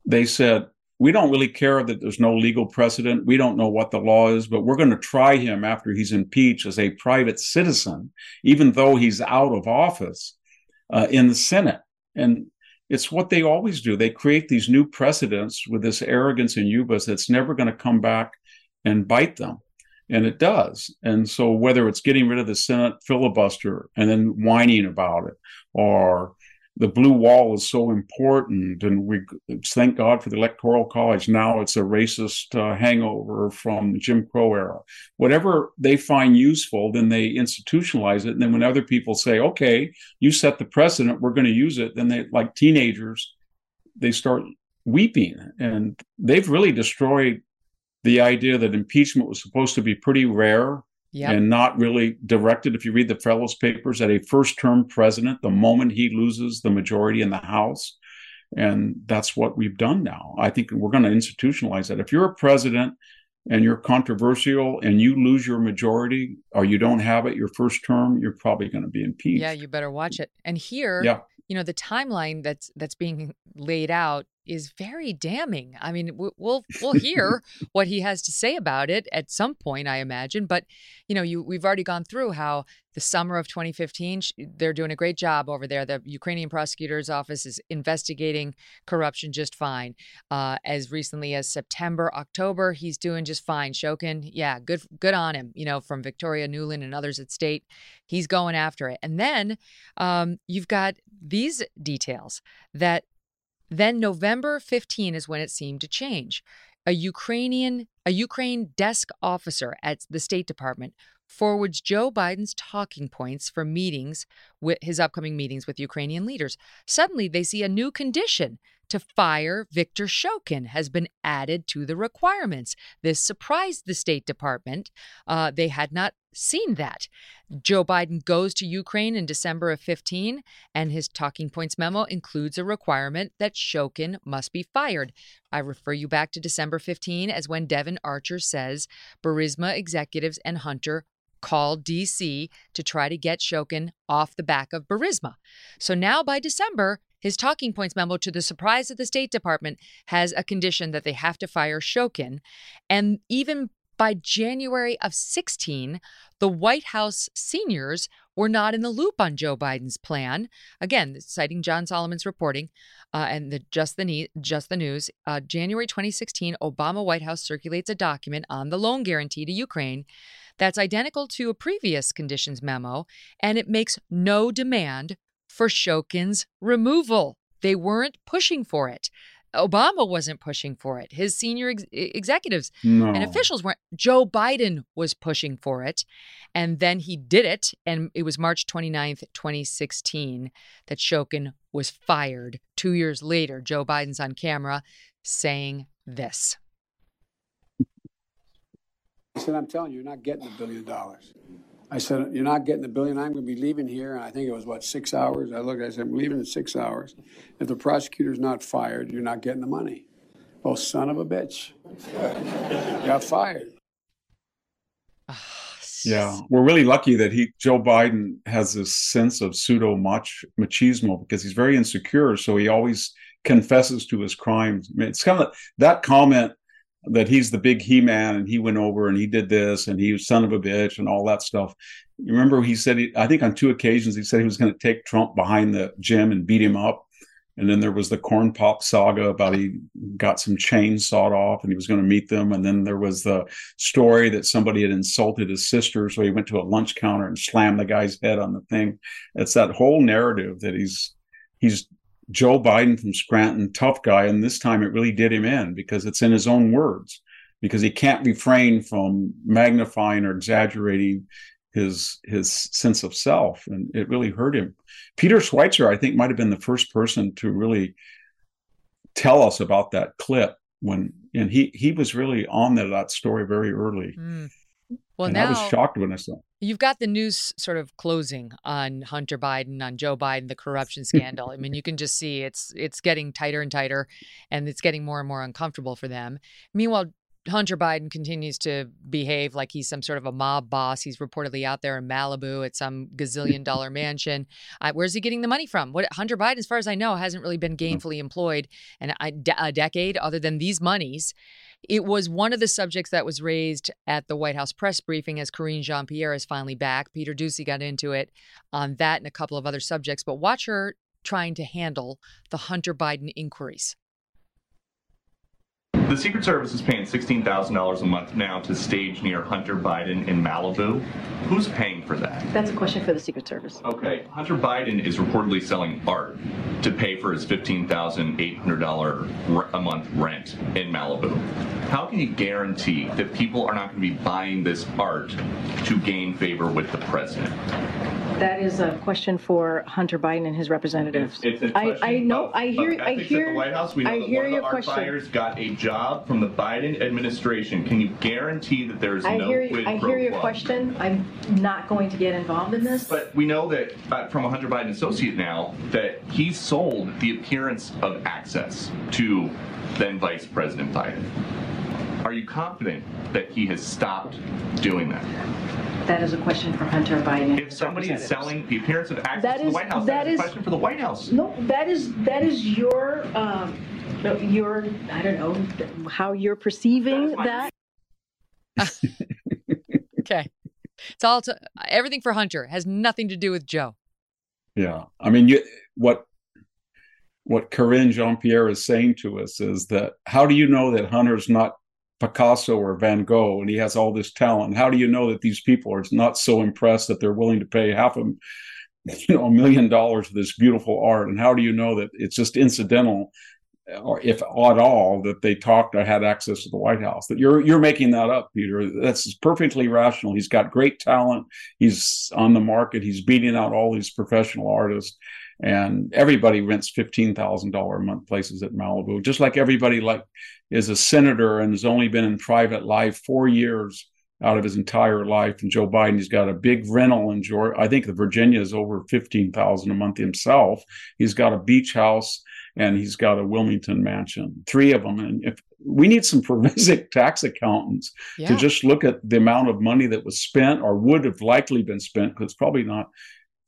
they said, we don't really care that there's no legal precedent. We don't know what the law is, but we're going to try him after he's impeached as a private citizen, even though he's out of office uh, in the Senate. And it's what they always do. They create these new precedents with this arrogance and hubris that's never going to come back and bite them. And it does. And so, whether it's getting rid of the Senate filibuster and then whining about it, or the blue wall is so important, and we thank God for the Electoral College. Now it's a racist uh, hangover from the Jim Crow era. Whatever they find useful, then they institutionalize it. And then when other people say, "Okay, you set the precedent, we're going to use it," then they, like teenagers, they start weeping, and they've really destroyed the idea that impeachment was supposed to be pretty rare yep. and not really directed. If you read the Fellows Papers, at a first term president, the moment he loses the majority in the House. And that's what we've done now. I think we're going to institutionalize that. If you're a president and you're controversial and you lose your majority or you don't have it your first term, you're probably going to be impeached. Yeah, you better watch it. And here, yeah. you know, the timeline that's that's being laid out is very damning. I mean, we'll we'll [LAUGHS] hear what he has to say about it at some point, I imagine. But you know, you we've already gone through how the summer of 2015 they're doing a great job over there. The Ukrainian prosecutor's office is investigating corruption just fine. Uh, as recently as September, October, he's doing just fine. Shokin, yeah, good good on him. You know, from Victoria Nuland and others at state, he's going after it. And then um, you've got these details that then November 15 is when it seemed to change. A Ukrainian a Ukraine desk officer at the State Department forwards Joe Biden's talking points for meetings with his upcoming meetings with Ukrainian leaders. Suddenly they see a new condition to fire Viktor Shokin has been added to the requirements. This surprised the State Department. Uh, they had not seen that. Joe Biden goes to Ukraine in December of 15, and his talking points memo includes a requirement that Shokin must be fired. I refer you back to December 15 as when Devon Archer says Burisma executives and Hunter called DC to try to get Shokin off the back of Burisma. So now by December, his talking points memo, to the surprise of the State Department, has a condition that they have to fire Shokin. And even by January of 16, the White House seniors were not in the loop on Joe Biden's plan. Again, citing John Solomon's reporting uh, and the just the ne- just the news. Uh, January 2016, Obama White House circulates a document on the loan guarantee to Ukraine that's identical to a previous conditions memo, and it makes no demand for Shokin's removal. They weren't pushing for it. Obama wasn't pushing for it. His senior ex- executives no. and officials weren't. Joe Biden was pushing for it. And then he did it. And it was March 29th, 2016, that Shokin was fired. Two years later, Joe Biden's on camera saying this. He said, I'm telling you, you're not getting a billion dollars. I said, You're not getting the billion. I'm going to be leaving here. And I think it was, what, six hours? I looked, I said, I'm leaving in six hours. If the prosecutor's not fired, you're not getting the money. Oh, son of a bitch. [LAUGHS] Got fired. Ah, yeah, we're really lucky that he Joe Biden has this sense of pseudo machismo because he's very insecure, so he always confesses to his crimes. I mean, it's kind of that comment that he's the big he man and he went over and he did this and he was son of a bitch and all that stuff. You remember he said he, I think on two occasions he said he was going to take Trump behind the gym and beat him up. And then there was the corn pop saga about he got some chains sawed off and he was going to meet them. And then there was the story that somebody had insulted his sister. So he went to a lunch counter and slammed the guy's head on the thing. It's that whole narrative that he's he's Joe Biden from Scranton, tough guy. And this time it really did him in because it's in his own words, because he can't refrain from magnifying or exaggerating his his sense of self, and it really hurt him. Peter Schweizer, I think, might have been the first person to really tell us about that clip when, and he he was really on that, that story very early. Mm. Well, and now I was shocked when I saw. You've got the news sort of closing on Hunter Biden, on Joe Biden, the [LAUGHS] corruption scandal. I mean, you can just see it's it's getting tighter and tighter, and it's getting more and more uncomfortable for them. Meanwhile, Hunter Biden continues to behave like he's some sort of a mob boss. He's reportedly out there in Malibu at some gazillion dollar mansion. Uh, where's he getting the money from? What Hunter Biden, as far as I know, hasn't really been gainfully employed in a, a decade, other than these monies. It was one of the subjects that was raised at the White House press briefing as Karine Jean Pierre is finally back. Peter Doocy got into it on that and a couple of other subjects, but watch her trying to handle the Hunter Biden inquiries. The Secret Service is paying $16,000 a month now to stage near Hunter Biden in Malibu. Who's paying for that? That's a question for the Secret Service. Okay, Hunter Biden is reportedly selling art to pay for his $15,800 a month rent in Malibu. How can you guarantee that people are not going to be buying this art to gain favor with the president? That is a question for Hunter Biden and his representatives. It's, it's I, I know. Of, I hear. I hear. The White House, we know I that hear one of your the art question. buyers got a job from the Biden administration. Can you guarantee that there's I no hear. quid I pro hear your quo? question. I'm not going to get involved in this. But we know that uh, from a Hunter Biden associate now that he sold the appearance of access to then Vice President Biden. Are you confident that he has stopped doing that? That is a question for Hunter Biden. If somebody is selling the appearance of access That to the White House, that that is is- a question for the White House. No, that is that is your um, your I don't know how you're perceiving that. [LAUGHS] Okay. It's all to, everything for Hunter has nothing to do with Joe. Yeah, I mean, you what what Karine Jean Pierre is saying to us is that how do you know that Hunter's not Picasso or Van Gogh and he has all this talent? How do you know that these people are not so impressed that they're willing to pay half a you know a million dollars for this beautiful art? And how do you know that it's just incidental? Or if at all, that they talked or had access to the White House. That you're you're making that up, Peter. That's perfectly rational. He's got great talent. He's on the market. He's beating out all these professional artists and everybody rents fifteen thousand dollar a month places at Malibu. Just like everybody like is a senator and has only been in private life four years out of his entire life. And Joe Biden, he's got a big rental in Georgia. I think the Virginia is over fifteen thousand a month himself. He's got a beach house and he's got a Wilmington mansion, three of them. And if we need some [LAUGHS] forensic tax accountants Yeah. to just look at the amount of money that was spent or would have likely been spent, because it's probably not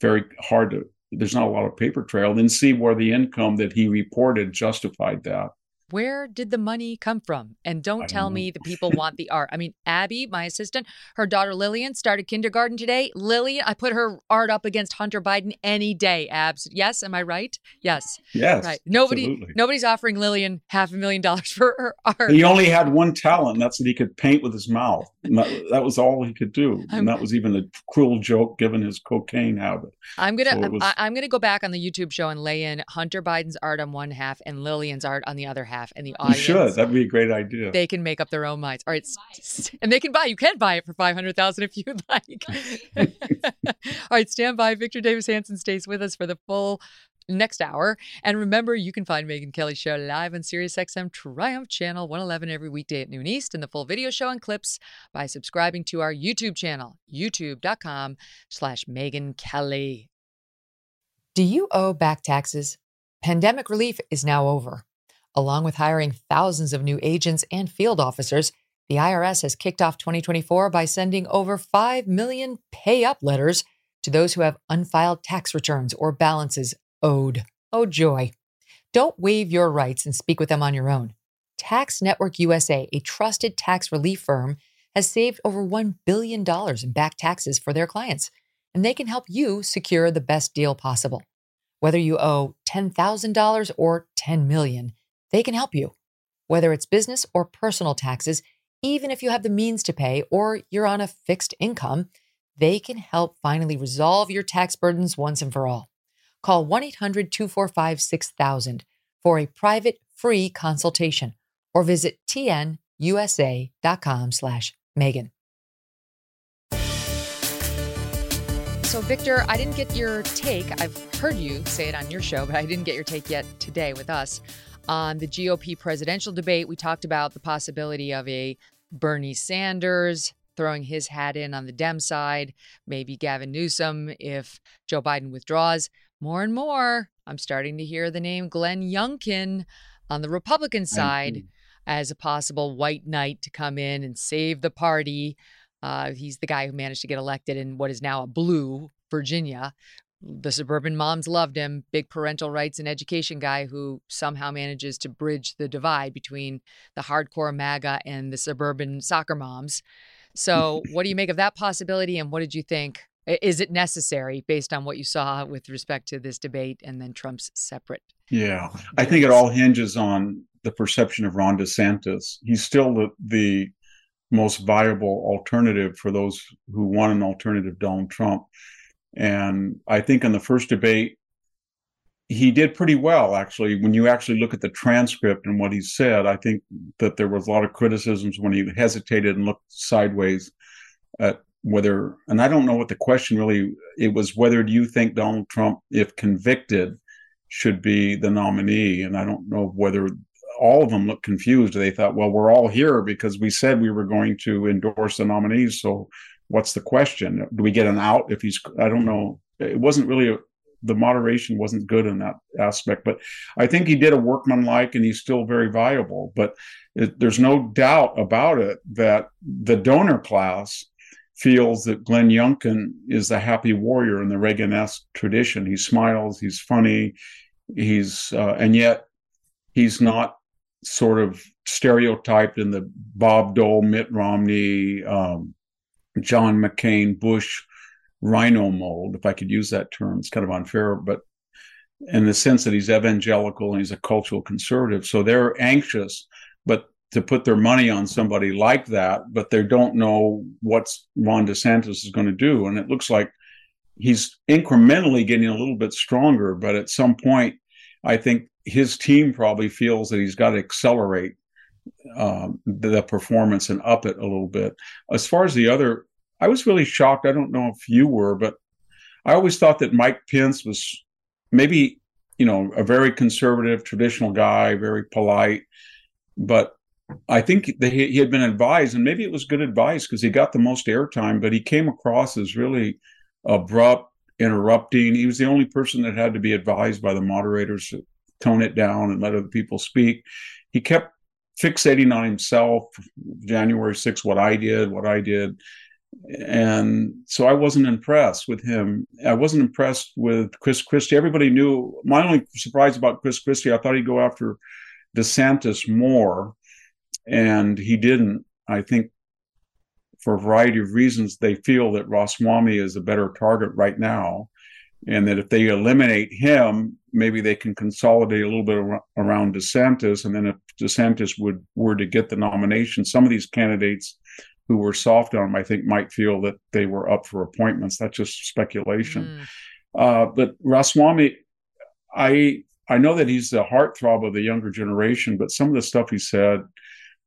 very hard to there's not a lot of paper trail, then see where the income that he reported justified that. Where did the money come from? And don't tell me the people um. want the art. I mean, Abby, my assistant, her daughter Lillian started kindergarten today. Lillian, I put her art up against Hunter Biden any day. Abs, yes, am I right? Yes. Yes, Right. Nobody, absolutely. nobody's offering Lillian half a million dollars [LAUGHS] for her art. He only had one talent, that's that he could paint with his mouth. And that, was all he could do. And that was even a cruel joke given his cocaine habit. I'm gonna So was- I, I'm gonna go back on the YouTube show and lay in Hunter Biden's art on one half and Lillian's art on the other half, and the You audience should. That'd be a great idea. they can make up their own minds. All right, and they can buy. You can buy it for five hundred thousand if you'd like. [LAUGHS] [LAUGHS] All right, stand by. Victor Davis Hanson stays with us for the full next hour. And remember, you can find Megyn Kelly Show live on SiriusXM Triumph Channel 111 every weekday at noon East, and the full video show and clips by subscribing to our YouTube channel, youtube.com slash Megyn Kelly. Do you owe back taxes? Pandemic relief is now over. Along with hiring thousands of new agents and field officers, the IRS has kicked off 2024 by sending over 5 million pay up letters to those who have unfiled tax returns or balances owed. Oh, joy. Don't waive your rights and speak with them on your own. Tax Network USA, a trusted tax relief firm, has saved over $1 billion in back taxes for their clients, and they can help you secure the best deal possible. Whether you owe $10,000 or 10 million, they can help you. Whether it's business or personal taxes, even if you have the means to pay or you're on a fixed income, they can help finally resolve your tax burdens once and for all. Call 1 800 245 6000 for a private free consultation or visit tnusa.com slash Megyn. So, Victor, I didn't get your take. I've heard you say it on your show, but I didn't get your take yet today with us on the GOP presidential debate. We talked about the possibility of a Bernie Sanders throwing his hat in on the Dem side, maybe Gavin Newsom if Joe Biden withdraws. More and more, I'm starting to hear the name Glenn Youngkin on the Republican side as a possible white knight to come in and save the party. Uh, he's the guy who managed to get elected in what is now a blue Virginia. The suburban moms loved him, big parental rights and education guy who somehow manages to bridge the divide between the hardcore MAGA and the suburban soccer moms. So, [LAUGHS] what do you make of that possibility? And what did you think? Is it necessary based on what you saw with respect to this debate and then Trump's separate? Yeah, I think it all hinges on the perception of Ron DeSantis. He's still the, the most viable alternative for those who want an alternative Donald Trump. And I think in the first debate, he did pretty well, actually. When you actually look at the transcript and what he said, I think that there was a lot of criticisms when he hesitated and looked sideways at whether, and I don't know what the question really, it was whether do you think Donald Trump, if convicted, should be the nominee? And I don't know whether all of them looked confused. They thought, well, we're all here because we said we were going to endorse the nominees. So what's the question? Do we get an out if he's, I don't know. It wasn't really, a, the moderation wasn't good in that aspect, but I think he did a workmanlike and he's still very viable. But it, there's no doubt about it that the donor class feels that Glenn Youngkin is a happy warrior in the Reagan-esque tradition. He smiles, he's funny, he's, uh, and yet he's not sort of stereotyped in the Bob Dole, Mitt Romney, um, John McCain, Bush, rhino mold, if I could use that term. It's kind of unfair, but in the sense that he's evangelical and he's a cultural conservative. So they're anxious, but to put their money on somebody like that, but they don't know what Ron DeSantis is going to do. And it looks like he's incrementally getting a little bit stronger, but at some point, I think his team probably feels that he's got to accelerate um, the performance and up it a little bit. As far as the other, I was really shocked. I don't know if you were, but I always thought that Mike Pence was maybe, you know, a very conservative, traditional guy, very polite, but I think that he, he had been advised, and maybe it was good advice because he got the most airtime, but he came across as really abrupt, interrupting. He was the only person that had to be advised by the moderators to tone it down and let other people speak. He kept fixating on himself, January 6th, what I did, what I did. And so I wasn't impressed with him. I wasn't impressed with Chris Christie. Everybody knew my only surprise about Chris Christie, I thought he'd go after DeSantis more, and he didn't. I think for a variety of reasons, they feel that Ramaswamy is a better target right now, and that if they eliminate him, maybe they can consolidate a little bit around DeSantis. And then if DeSantis would were to get the nomination, some of these candidates who were soft on him, I think, might feel that they were up for appointments. That's just speculation. Mm. Uh, but Ramaswamy, I I know that he's the heartthrob of the younger generation, but some of the stuff he said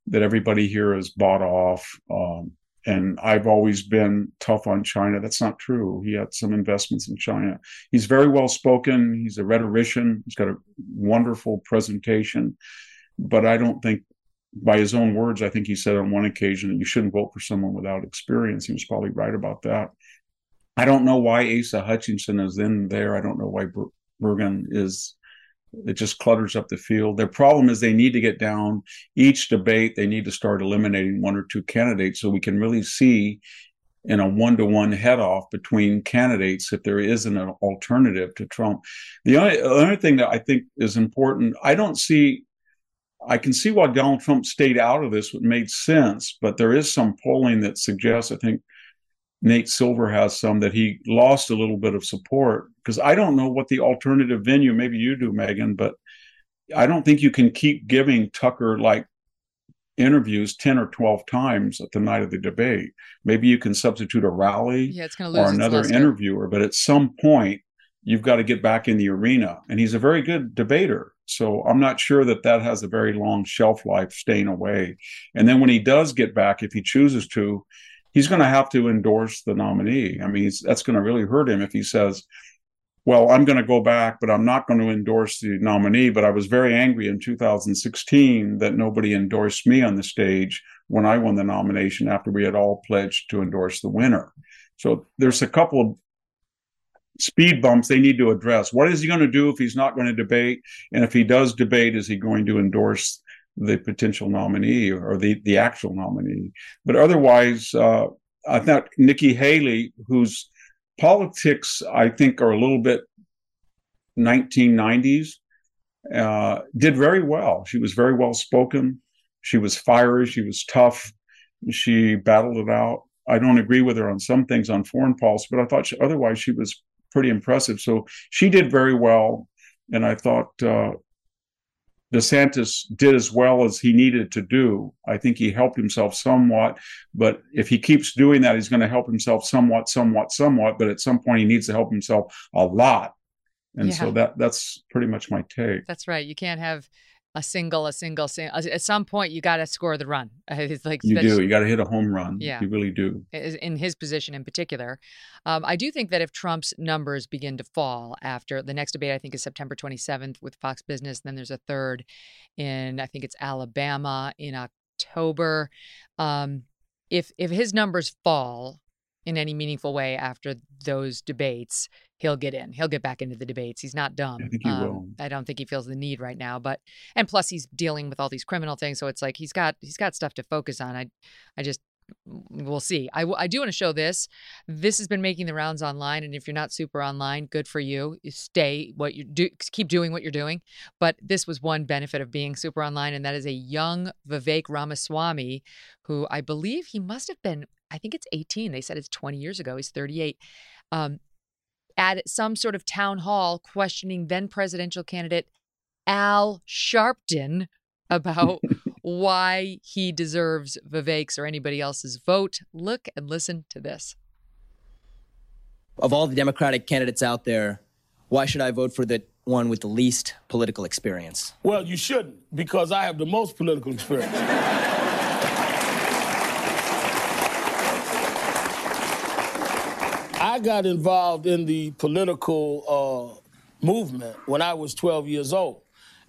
that everybody here has bought off. Um, and I've always been tough on China. That's not true. He had some investments in China. He's very well spoken. He's a rhetorician. He's got a wonderful presentation. But I don't think, by his own words, I think he said on one occasion that you shouldn't vote for someone without experience. He was probably right about that. I don't know why Asa Hutchinson is in there. I don't know why Burgum is it just clutters up the field. Their problem is they need to get down each debate. They need to start eliminating one or two candidates so we can really see in a one to one head off between candidates if there isn't an alternative to Trump. The only other thing that I think is important, I don't see, I can see why Donald Trump stayed out of this, what made sense, but there is some polling that suggests, I think Nate Silver has some that he lost a little bit of support because I don't know what the alternative venue. Maybe you do, Megyn, but I don't think you can keep giving Tucker like interviews 10 or 12 times at the night of the debate. Maybe you can substitute a rally yeah, or another interviewer, but at some point you've got to get back in the arena. And he's a very good debater. So I'm not sure that that has a very long shelf life staying away. And then when he does get back, if he chooses to, he's going to have to endorse the nominee. I mean, that's going to really hurt him if he says, well, I'm going to go back, but I'm not going to endorse the nominee. But I was very angry in 2016 that nobody endorsed me on the stage when I won the nomination after we had all pledged to endorse the winner. So there's a couple of speed bumps they need to address. What is he going to do if he's not going to debate? And if he does debate, is he going to endorse the potential nominee or the, the actual nominee? But otherwise, uh, I thought Nikki Haley, whose politics I think are a little bit 1990s, uh, did very well. She was very well spoken. She was fiery. She was tough. She battled it out. I don't agree with her on some things on foreign policy, but I thought she, otherwise she was pretty impressive. So she did very well, and I thought uh, DeSantis did as well as he needed to do. I think he helped himself somewhat, but if he keeps doing that, he's going to help himself somewhat, somewhat, somewhat. But at some point, he needs to help himself a lot. And yeah. so that that's pretty much my take. That's right. You can't have a single, a single, single. At some point, you got to score the run. [LAUGHS] It's like you do. You got to hit a home run. Yeah, you really do. In his position, in particular, um, I do think that if Trump's numbers begin to fall after the next debate, I think is September 27th with Fox Business. Then there's a third in I think it's Alabama in October. Um, if if his numbers fall in any meaningful way after those debates, he'll get in. He'll get back into the debates. He's not dumb. I think he um, will. I don't think he feels the need right now. But and plus he's dealing with all these criminal things, so it's like he's got he's got stuff to focus on. I I just we'll see. I, I do want to show this. This has been making the rounds online, and if you're not super online, good for you. stay what you do, keep doing what you're doing. But this was one benefit of being super online, and that is a young Vivek Ramaswamy, who I believe he must have been I think it's 18. They said it's 20 years ago. He's 38. Um, at some sort of town hall questioning then presidential candidate Al Sharpton about [LAUGHS] why he deserves Vivek's or anybody else's vote. Look and listen to this. Of all the Democratic candidates out there, why should I vote for the one with the least political experience? Well, you shouldn't, because I have the most political experience. I got involved in the political uh, movement when I was 12 years old.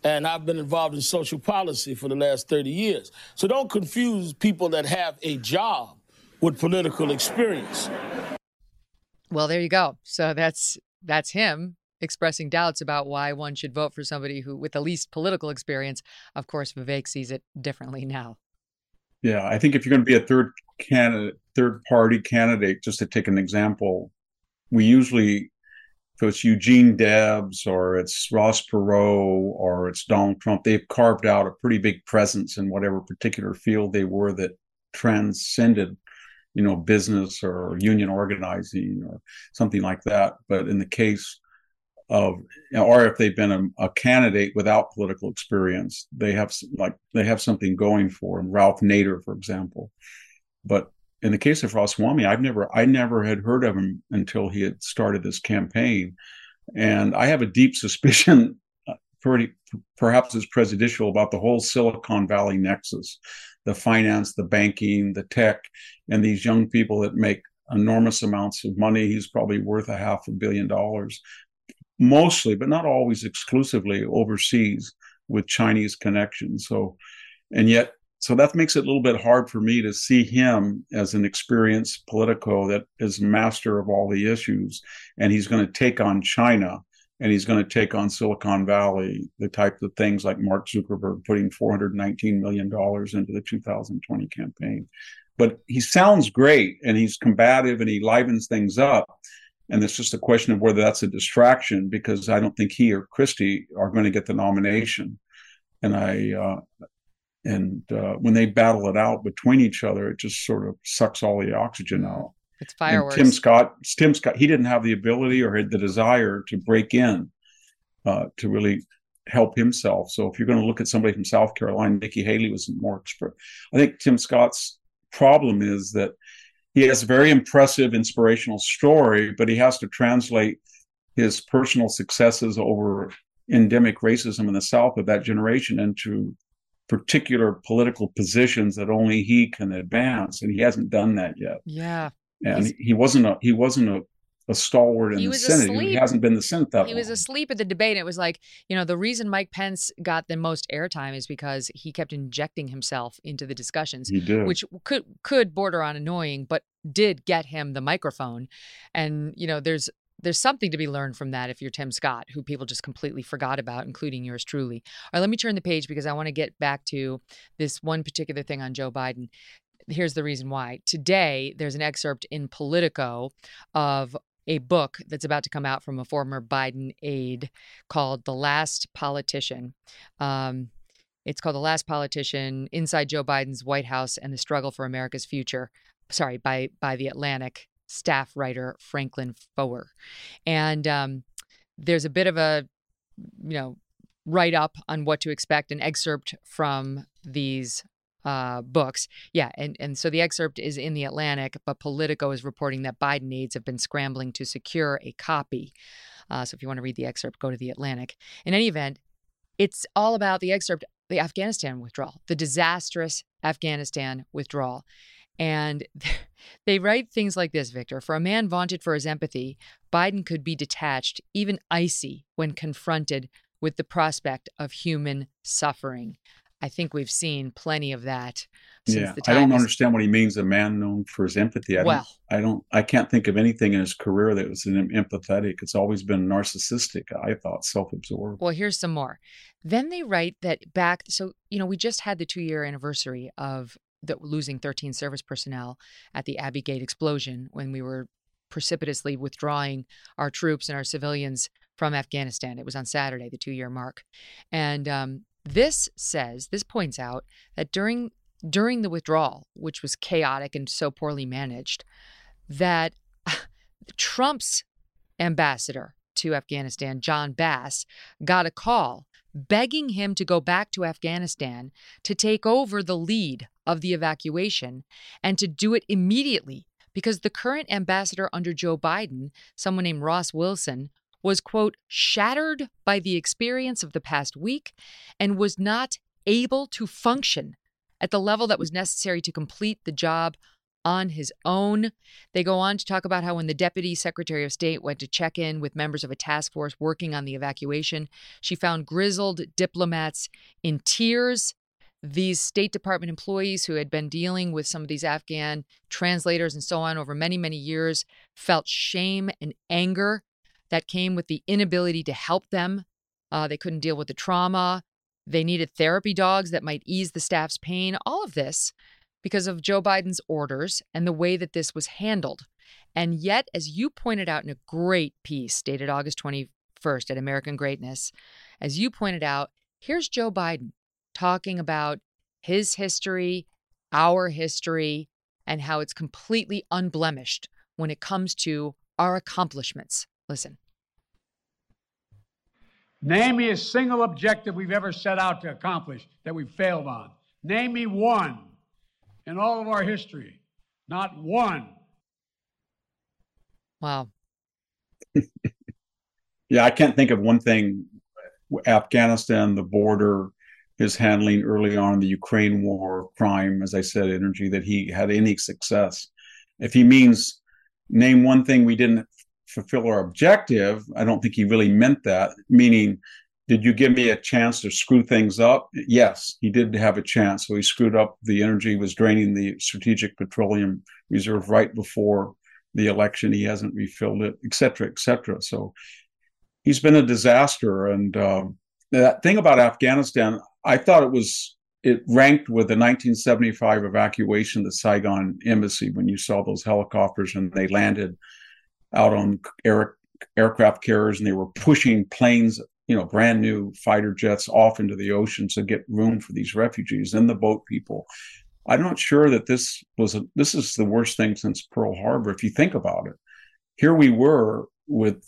And I've been involved in social policy for the last 30 years. So don't confuse people that have a job with political experience. Well, there you go. So that's that's him expressing doubts about why one should vote for somebody who with the least political experience. Of course, Vivek sees it differently now. Yeah, I think if you're going to be a third candidate, third party candidate, just to take an example, we usually if it's Eugene Debs or it's Ross Perot or it's Donald Trump, they've carved out a pretty big presence in whatever particular field they were that transcended, you know, business or union organizing or something like that. But in the case of, or if they've been a, a candidate without political experience, they have like they have something going for them. Ralph Nader, for example. But in the case of Ramaswamy, I've never I never had heard of him until he had started this campaign, and I have a deep suspicion, uh, pretty perhaps it's prejudicial about the whole Silicon Valley nexus, the finance, the banking, the tech, and these young people that make enormous amounts of money. He's probably worth a half a billion dollars, mostly, but not always exclusively overseas with Chinese connections. So, and yet so that makes it a little bit hard for me to see him as an experienced politico that is master of all the issues and he's going to take on china and he's going to take on silicon valley the type of things like mark zuckerberg putting 419 million dollars into the 2020 campaign. But he sounds great and he's combative and he livens things up and it's just a question of whether that's a distraction because i don't think he or christie are going to get the nomination. And I uh, and uh, when they battle it out between each other, it just sort of sucks all the oxygen out. It's fireworks. And Tim Scott, Tim Scott, he didn't have the ability or had the desire to break in uh, to really help himself. So if you're going to look at somebody from South Carolina, Nikki Haley was more expert. I think Tim Scott's problem is that he has a very impressive, inspirational story, but he has to translate his personal successes over endemic racism in the South of that generation into particular political positions that only he can advance, and he hasn't done that yet. Yeah, and He's, he wasn't a he wasn't a a stalwart in he the Senate. Asleep. He hasn't been the Senate that He long. was asleep at the debate. It was like, you know, the reason Mike Pence got the most airtime is because he kept injecting himself into the discussions, He did. which could could border on annoying, but did get him the microphone. And you know, there's there's something to be learned from that if you're Tim Scott, who people just completely forgot about, including yours truly. All right, let me turn the page because I want to get back to this one particular thing on Joe Biden. Here's the reason why. Today, there's an excerpt in Politico of a book that's about to come out from a former Biden aide called The Last Politician. Um, it's called The Last Politician Inside Joe Biden's White House and the Struggle for America's Future. Sorry, by, by The Atlantic staff writer Franklin Foer. And um, there's a bit of a, you know, write up on what to expect, an excerpt from these uh, books. Yeah, and, and so the excerpt is in the Atlantic, but Politico is reporting that Biden aides have been scrambling to secure a copy. Uh, so if you want to read the excerpt, go to the Atlantic. In any event, it's all about the excerpt, the Afghanistan withdrawal, the disastrous Afghanistan withdrawal. And [LAUGHS] they write things like this, Victor. For a man vaunted for his empathy, Biden could be detached, even icy, when confronted with the prospect of human suffering. I think we've seen plenty of that since yeah, I don't is- understand what he means. A man known for his empathy. I Well. don't, I don't. I can't think of anything in his career that was empathetic. It's always been narcissistic. I thought self-absorbed. Well, here's some more. Then they write that back. So, you know, we just had the two year anniversary of the losing 13 service personnel at the Abbey Gate explosion when we were precipitously withdrawing our troops and our civilians from Afghanistan. It was on Saturday, the two year mark. And um, this says, this points out that during during the withdrawal, which was chaotic and so poorly managed, that [LAUGHS] Trump's ambassador to Afghanistan, John Bass, got a call begging him to go back to Afghanistan to take over the lead of the evacuation and to do it immediately because the current ambassador under Joe Biden, someone named Ross Wilson, was, quote, shattered by the experience of the past week and was not able to function at the level that was necessary to complete the job on his own. They go on to talk about how when the deputy secretary of state went to check in with members of a task force working on the evacuation, she found grizzled diplomats in tears. These State Department employees who had been dealing with some of these Afghan translators and so on over many, many years felt shame and anger that came with the inability to help them. Uh, they couldn't deal with the trauma. They needed therapy dogs that might ease the staff's pain. All of this because of Joe Biden's orders and the way that this was handled. And yet, as you pointed out in a great piece dated August 21st at American Greatness, as you pointed out, here's Joe Biden talking about his history, our history, and how it's completely unblemished when it comes to our accomplishments. Listen. Name me a single objective we've ever set out to accomplish that we've failed on. Name me one in all of our history. Not one. Wow. [LAUGHS] Yeah, I can't think of one thing. Afghanistan, the border, his handling early on the Ukraine war, crime, as I said, energy, that he had any success. If he means name one thing we didn't fulfill our objective, I don't think he really meant that. Meaning, did you give me a chance to screw things up? Yes, he did have a chance. So he screwed up the energy, was draining the strategic petroleum reserve right before the election. He hasn't refilled it, et cetera, et cetera. So he's been a disaster. And um, that thing about Afghanistan, I thought it was it ranked with the 1975 evacuation of the Saigon embassy when you saw those helicopters and they landed out on air, aircraft carriers and they were pushing planes, you know, brand new fighter jets off into the ocean to get room for these refugees and the boat people. I'm not sure that this was a, this is the worst thing since Pearl Harbor if you think about it. Here we were with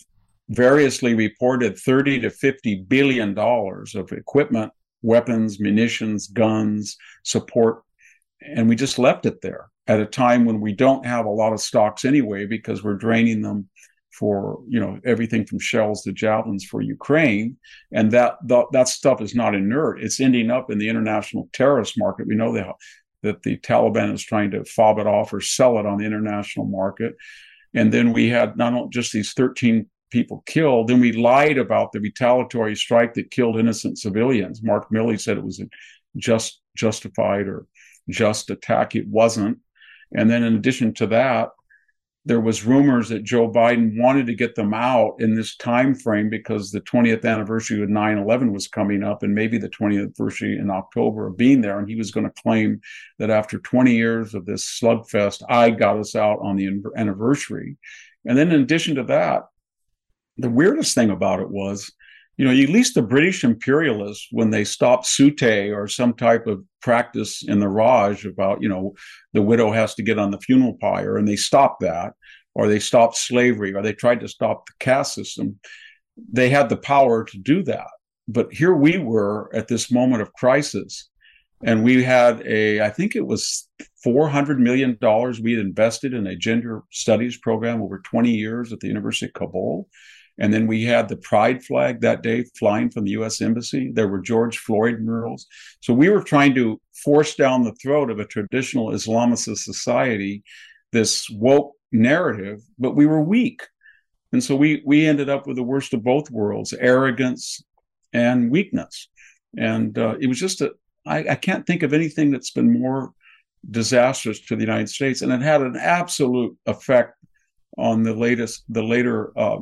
variously reported 30 to 50 billion dollars of equipment, weapons, munitions, guns, support and we just left it there at a time when we don't have a lot of stocks anyway because we're draining them for you know everything from shells to javelins for Ukraine, and that that, that stuff is not inert. It's ending up in the international terrorist market. We know that that the Taliban is trying to fob it off or sell it on the international market. And then we had not just these 13 people killed, then we lied about the retaliatory strike that killed innocent civilians. Mark Milley said it was a just justified or just attack. It wasn't. And then in addition to that, there was rumors that Joe Biden wanted to get them out in this time frame because the 20th anniversary of 9/11 was coming up and maybe the 20th anniversary in October of being there and he was going to claim that after 20 years of this slugfest I got us out on the anniversary. And then in addition to that, the weirdest thing about it was you know, at least the British imperialists, when they stopped Suttee or some type of practice in the Raj about, you know, the widow has to get on the funeral pyre, and they stopped that, or they stopped slavery, or they tried to stop the caste system, they had the power to do that. But here we were at this moment of crisis, and we had a, I think it was $400 million we had invested in a gender studies program over 20 years at the University of Kabul and then we had the pride flag that day flying from the US Embassy. There were George Floyd murals. So we were trying to force down the throat of a traditional Islamicist society this woke narrative, but we were weak. And so we we ended up with the worst of both worlds, arrogance and weakness. And uh, it was just a I, I can't think of anything that's been more disastrous to the United States, and it had an absolute effect on the latest, the later uh,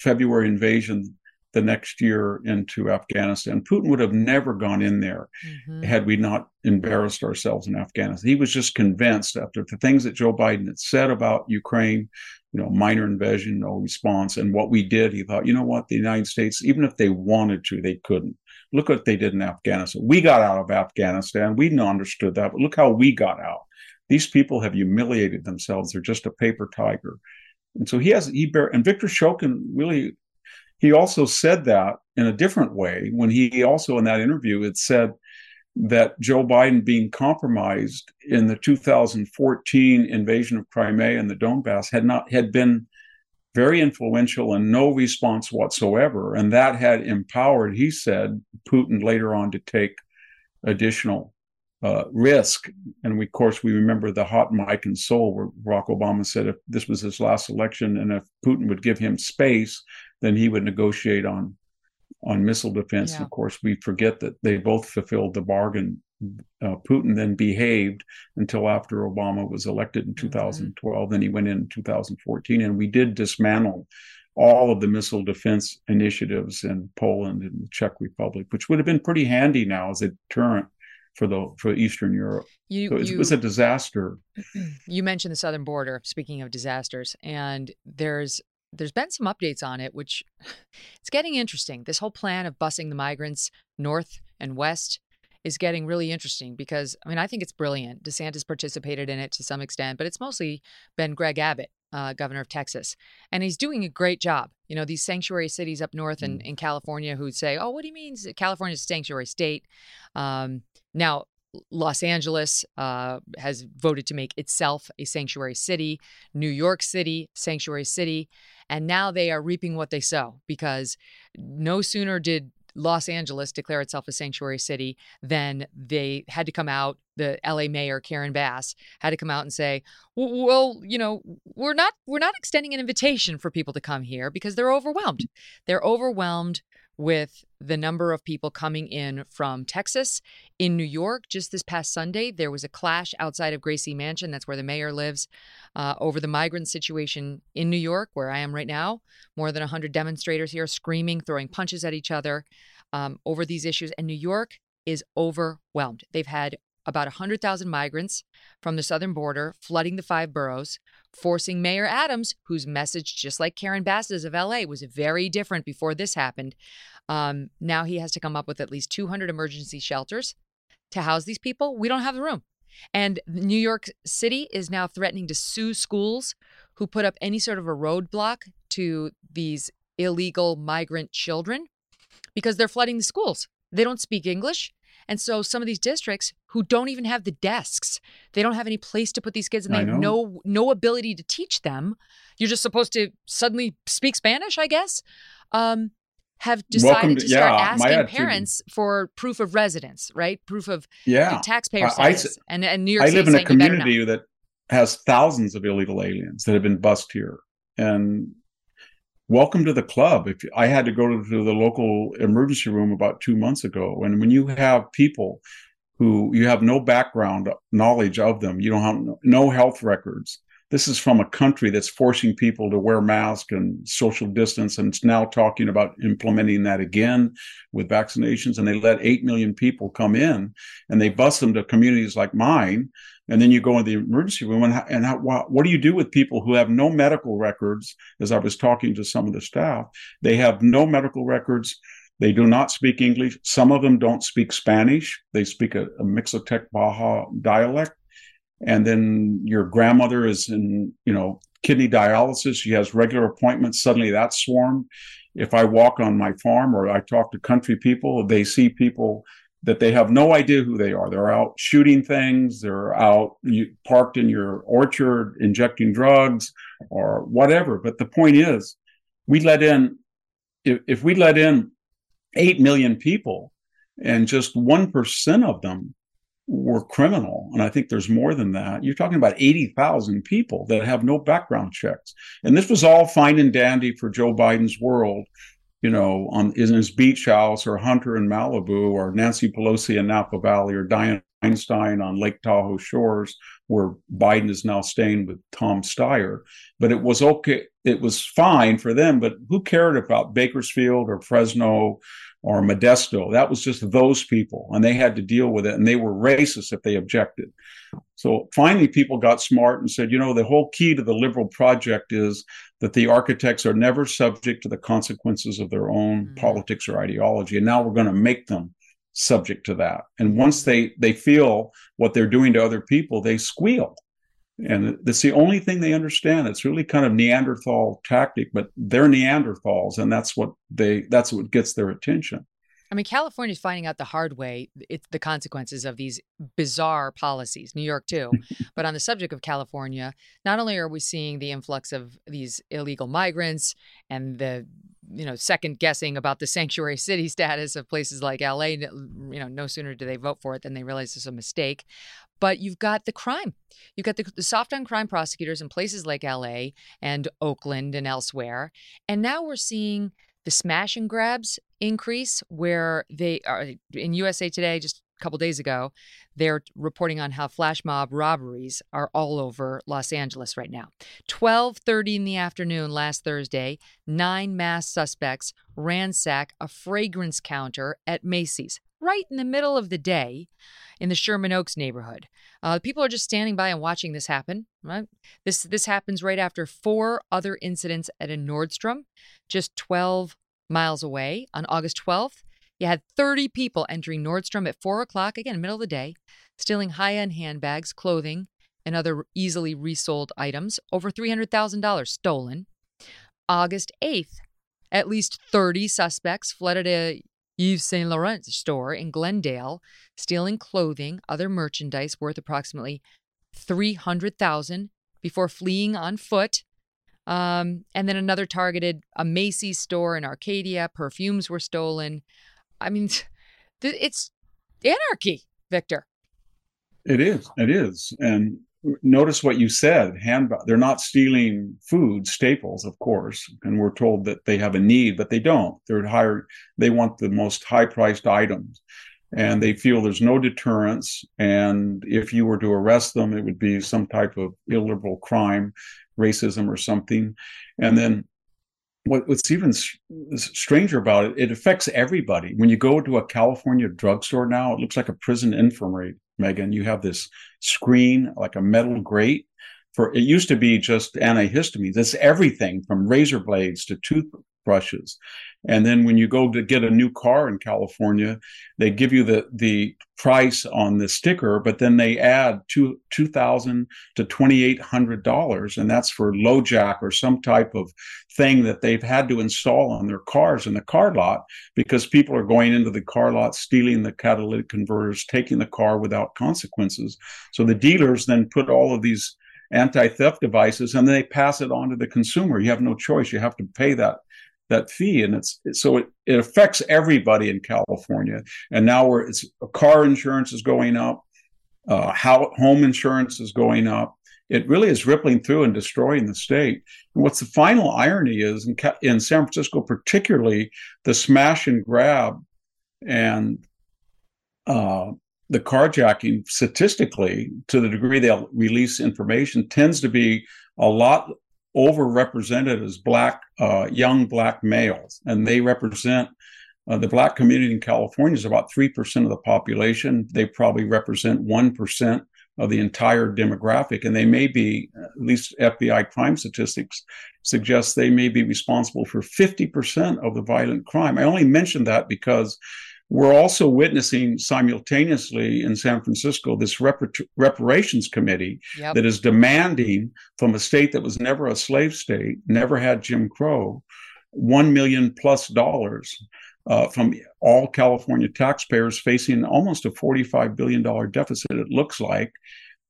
February invasion the next year into Afghanistan. Putin would have never gone in there mm-hmm. had we not embarrassed ourselves in Afghanistan. He was just convinced after the things that Joe Biden had said about Ukraine, you know, minor invasion, no response, and what we did, he thought, you know what, the United States, even if they wanted to, they couldn't. Look what they did in Afghanistan. We got out of Afghanistan. We understood that, but look how we got out. These people have humiliated themselves. They're just a paper tiger. And so he has he bear and Viktor Shokin really he also said that in a different way when he also in that interview it said that Joe Biden being compromised in the 2014 invasion of Crimea and the Donbass had not had been very influential and no response whatsoever. And that had empowered he said Putin later on to take additional uh, risk. And we, of course, we remember the hot mic in Seoul where Barack Obama said if this was his last election and if Putin would give him space, then he would negotiate on on missile defense. Yeah. And of course, we forget that they both fulfilled the bargain. Uh, Putin then behaved until after Obama was elected in 2012. Mm-hmm. Then he went in 2014, and we did dismantle all of the missile defense initiatives in Poland and the Czech Republic, which would have been pretty handy now as a deterrent for the for Eastern Europe. You, so it was a disaster. [CLEARS THROAT] You mentioned the southern border. Speaking of disasters, and there's there's been some updates on it, which [LAUGHS] it's getting interesting. This whole plan of busing the migrants north and west is getting really interesting because I mean I think it's brilliant. DeSantis participated in it to some extent, but it's mostly been Greg Abbott, uh, governor of Texas, and he's doing a great job. You know these sanctuary cities up north mm. in, in California who say, "Oh, what do you mean California's a sanctuary state?" Um, now Los Angeles uh, has voted to make itself a sanctuary city. New York City, sanctuary city. And now they are reaping what they sow because no sooner did Los Angeles declare itself a sanctuary city, then they had to come out. The LA mayor Karen Bass had to come out and say, "Well, you know, we're not we're not extending an invitation for people to come here because they're overwhelmed. They're overwhelmed with the number of people coming in from Texas. In New York, just this past Sunday, there was a clash outside of Gracie Mansion. That's where the mayor lives, uh, over the migrant situation in New York, where I am right now. More than 100 demonstrators here screaming, throwing punches at each other um, over these issues. And New York is overwhelmed. They've had about 100,000 migrants from the southern border flooding the five boroughs, forcing Mayor Adams, whose message, just like Karen Bass's of LA, was very different before this happened. Um, now he has to come up with at least 200 emergency shelters to house these people. We don't have the room. And New York City is now threatening to sue schools who put up any sort of a roadblock to these illegal migrant children because they're flooding the schools. They don't speak English And so some of these districts who don't even have the desks, they don't have any place to put these kids and they have no no ability to teach them. You're just supposed to suddenly speak Spanish, I guess. Um, have decided to, to- start yeah, asking parents for proof of residence, right? Proof of Yeah. taxpayer I- I status. and, and New York I City live in a saying you better not. community that has thousands of illegal aliens that have been bussed here, and welcome to the club. If I had to go to, the local emergency room about two months ago, and when you have people who you have no background knowledge of them, you don't have no health records. This is from a country that's forcing people to wear masks and social distance, and it's now talking about implementing that again with vaccinations. And they let eight million people come in, and they bus them to communities like mine. And then you go in the emergency room, and, and how, what, do you do with people who have no medical records? As I was talking to some of the staff, they have no medical records. They do not speak English. Some of them don't speak Spanish. They speak a, a Mixtec Baja dialect. And then your grandmother is in, you know, kidney dialysis. She has regular appointments. Suddenly that's swarmed. If I walk on my farm or I talk to country people, they see people that they have no idea who they are. They're out shooting things. They're out you, parked in your orchard injecting drugs or whatever. But the point is, we let in, if, if we let in 8 million people and just 1% of them were criminal, and I think there's more than that, you're talking about 80,000 people that have no background checks. And this was all fine and dandy for Joe Biden's world you know, on in his beach house, or Hunter in Malibu, or Nancy Pelosi in Napa Valley, or Dianne Feinstein on Lake Tahoe shores, where Biden is now staying with Tom Steyer. But it was okay, it was fine for them. But who cared about Bakersfield or Fresno or Modesto? That was just those people, and they had to deal with it, and they were racist if they objected. So finally, people got smart and said, you know, the whole key to the liberal project is that the architects are never subject to the consequences of their own mm. politics or ideology. And now we're going to make them subject to that. And once they they feel what they're doing to other people, they squeal. And that's the only thing they understand. It's really kind of Neanderthal tactic, but they're Neanderthals, and that's what they that's what gets their attention. I mean, California's finding out the hard way it's the consequences of these bizarre policies. New York too. [LAUGHS] but on the subject of California, not only are we seeing the influx of these illegal migrants and the you know second guessing about the sanctuary city [LAUGHS] status of places like LA, you know, no sooner do they vote for it than they realize it's a mistake. But you've got the crime. You've got the, the soft on crime prosecutors in places like LA and Oakland and elsewhere. And now we're seeing the smash and grabs increase where they are in USA Today just a couple days ago they're reporting on how flash mob robberies are all over Los Angeles right now 12:30 in the afternoon last Thursday nine mass suspects ransack a fragrance counter at Macy's right in the middle of the day in the Sherman Oaks neighborhood. Uh, people are just standing by and watching this happen. Right? This this happens right after four other incidents at a Nordstrom, just 12 miles away on August 12th. You had 30 people entering Nordstrom at four o'clock, again, middle of the day, stealing high-end handbags, clothing, and other easily resold items. Over $300,000 stolen. August 8th, at least 30 suspects flooded a Yves Saint Laurent store in Glendale, stealing clothing, other merchandise worth approximately 300,000 before fleeing on foot. Um, and then another targeted a Macy's store in Arcadia. Perfumes were stolen. I mean, [LAUGHS] it's anarchy, Victor. It is. It is. And notice what you said. Hand. They're not stealing food staples, of course, and we're told that they have a need, but they don't. They're higher. They want the most high-priced items, and they feel there's no deterrence. And if you were to arrest them, it would be some type of illiberal crime, racism, or something. And then what, what's even stranger about it, it affects everybody. When you go to a California drugstore now, it looks like a prison infirmary. Megyn, you have this screen like a metal grate. For it used to be just antihistamines. It's everything from razor blades to tooth brushes. And then when you go to get a new car in California, they give you the the price on the sticker, but then they add two two thousand to twenty eight hundred dollars, and that's for LoJack or some type of thing that they've had to install on their cars in the car lot because people are going into the car lot, stealing the catalytic converters, taking the car without consequences. So the dealers then put all of these anti-theft devices and then they pass it on to the consumer you have no choice you have to pay that that fee and it's so it, it affects everybody in california. And now where it's car insurance is going up uh, how home insurance is going up. It really is rippling through and destroying the state. And what's the final irony is in, in san francisco particularly the smash and grab and uh, the carjacking statistically to the degree they'll release information tends to be a lot overrepresented as black uh, young black males. And they represent uh, the black community in california is about 3% of the population. They probably represent 1% of the entire demographic. And they may be at least fbi crime statistics suggest they may be responsible for 50% of the violent crime. I only mention that because we're also witnessing simultaneously in San Francisco this reparations committee yep. that is demanding from a state that was never a slave state, never had Jim Crow, one million plus dollars uh, from all California taxpayers facing almost a $45 billion deficit, it looks like.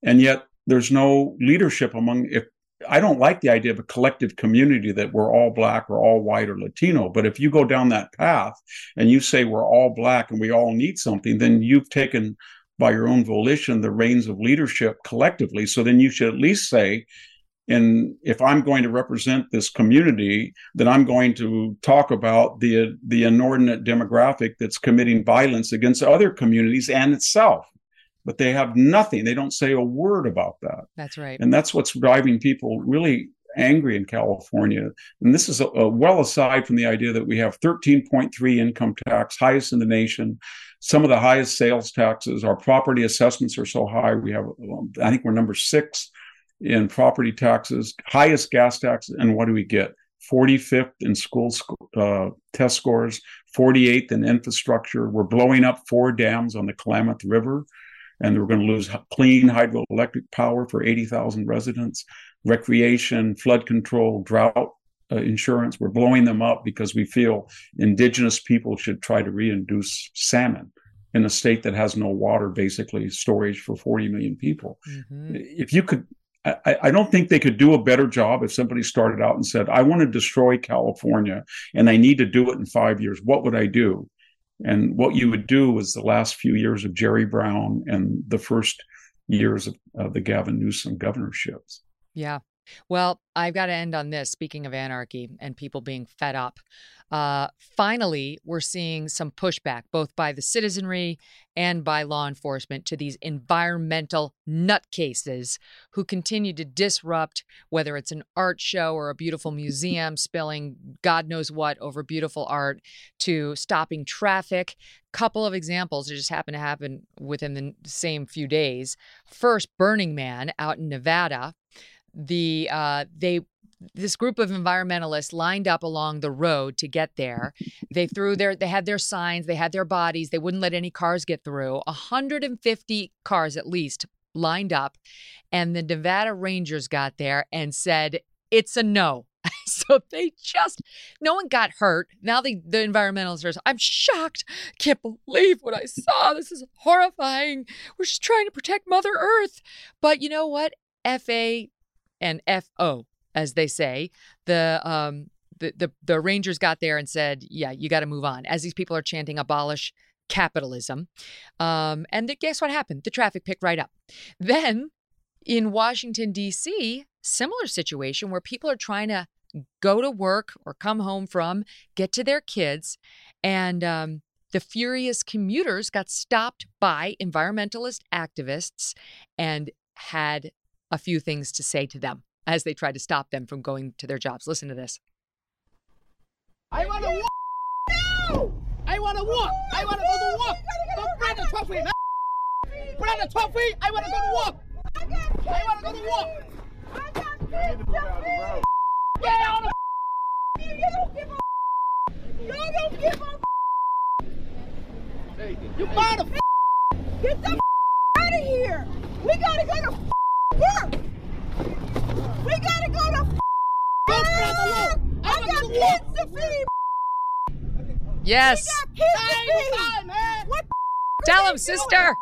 And yet there's no leadership among, if I don't like the idea of a collective community that we're all black or all white or Latino. But if you go down that path and you say we're all black and we all need something, then you've taken by your own volition the reins of leadership collectively. So then you should at least say, and if I'm going to represent this community, then I'm going to talk about the the inordinate demographic that's committing violence against other communities and itself but they have nothing. They don't say a word about that. That's right. And that's what's driving people really angry in California. And this is a, a well aside from the idea that we have 13.3 income tax, highest in the nation, some of the highest sales taxes. Our property assessments are so high. We have, um, I think we're number six in property taxes, highest gas taxes. And what do we get? 45th in school uh, test scores, 48th in infrastructure. We're blowing up four dams on the Klamath River and we're going to lose clean hydroelectric power for 80,000 residents, recreation, flood control, drought uh, insurance. We're blowing them up because we feel indigenous people should try to reintroduce salmon in a state that has no water, basically storage for 40 million people. Mm-hmm. If you could, I, I, don't think they could do a better job if somebody started out and said, I want to destroy California and I need to do it in five years. What would I do? And what you would do was the last few years of Jerry Brown and the first years of uh, the Gavin Newsom governorships. Yeah. Well, I've got to end on this. Speaking of anarchy and people being fed up, uh, finally, we're seeing some pushback, both by the citizenry and by law enforcement, to these environmental nutcases who continue to disrupt, whether it's an art show or a beautiful museum, spilling God knows what over beautiful art, to stopping traffic. Couple of examples that just happen to happen within the same few days. First, Burning Man out in Nevada the uh, they this group of environmentalists lined up along the road to get there. They threw their they had their signs, they had their bodies, they wouldn't let any cars get through. 150 cars at least lined up and the Nevada Rangers got there and said it's a no. [LAUGHS] so they just no one got hurt. Now the the environmentalists are I'm shocked. Can't believe what I saw. This is horrifying. We're just trying to protect Mother Earth. But you know what? FA and FO, as they say. The um the, the the Rangers got there and said, "Yeah, you got to move on." As these people are chanting "abolish capitalism," um, and the, guess what happened? The traffic picked right up. Then in Washington D.C., similar situation where people are trying to go to work or come home from, get to their kids, and um, the furious commuters got stopped by environmentalist activists and had a few things to say to them as they try to stop them from going to their jobs. Listen to this. I want to walk. No! I want to walk. I want to go to walk. Don't put the 12 feet. On the 12 feet. I want to go to walk. I want to go to walk. I got kids. Get on the Y'all don't give a You bought a Get the out of here. We gotta go to work. We gotta go to [LAUGHS] work. Ah, I got kids to feed. Yes. Kids to feed. What [LAUGHS] Tell him, sister.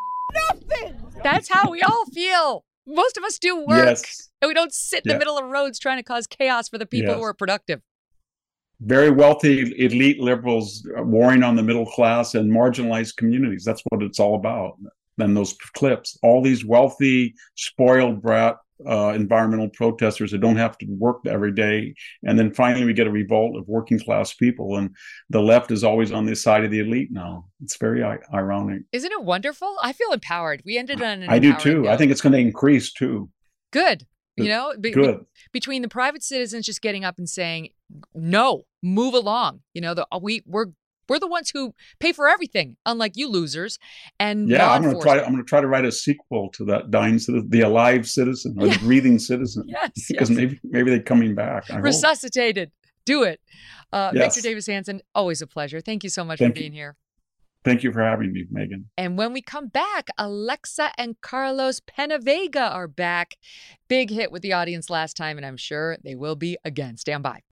Nothing. That's how we all feel. Most of us do work. Yes. And we don't sit in the middle of roads trying to cause chaos for the people who are productive. very wealthy elite liberals warring on the middle class and marginalized communities. That's what it's all about. Then those clips, all these wealthy, spoiled brat uh, environmental protesters that don't have to work every day, and then finally we get a revolt of working class people, and the left is always on the side of the elite now. It's very I- ironic. Isn't it wonderful? I feel empowered. We ended on an I do too. I think it's going to increase too. Good. You know, be- be- Good. between the private citizens just getting up and saying, "No, move along." You know, the we we're we're the ones who pay for everything, unlike you losers. And Yeah, I'm going to try. I'm going to try to write a sequel to that dying citizen, the alive citizen or the breathing citizen. [LAUGHS] Yes, because yes. maybe maybe they're coming back. I hope. resuscitated. Do it, uh, Yes. Victor Davis Hanson. Always a pleasure. Thank you so much Thank for you. being here. Thank you for having me, Megyn. And when we come back, Alexa and Carlos PenaVega are back. Big hit with the audience last time, and I'm sure they will be again. Stand by.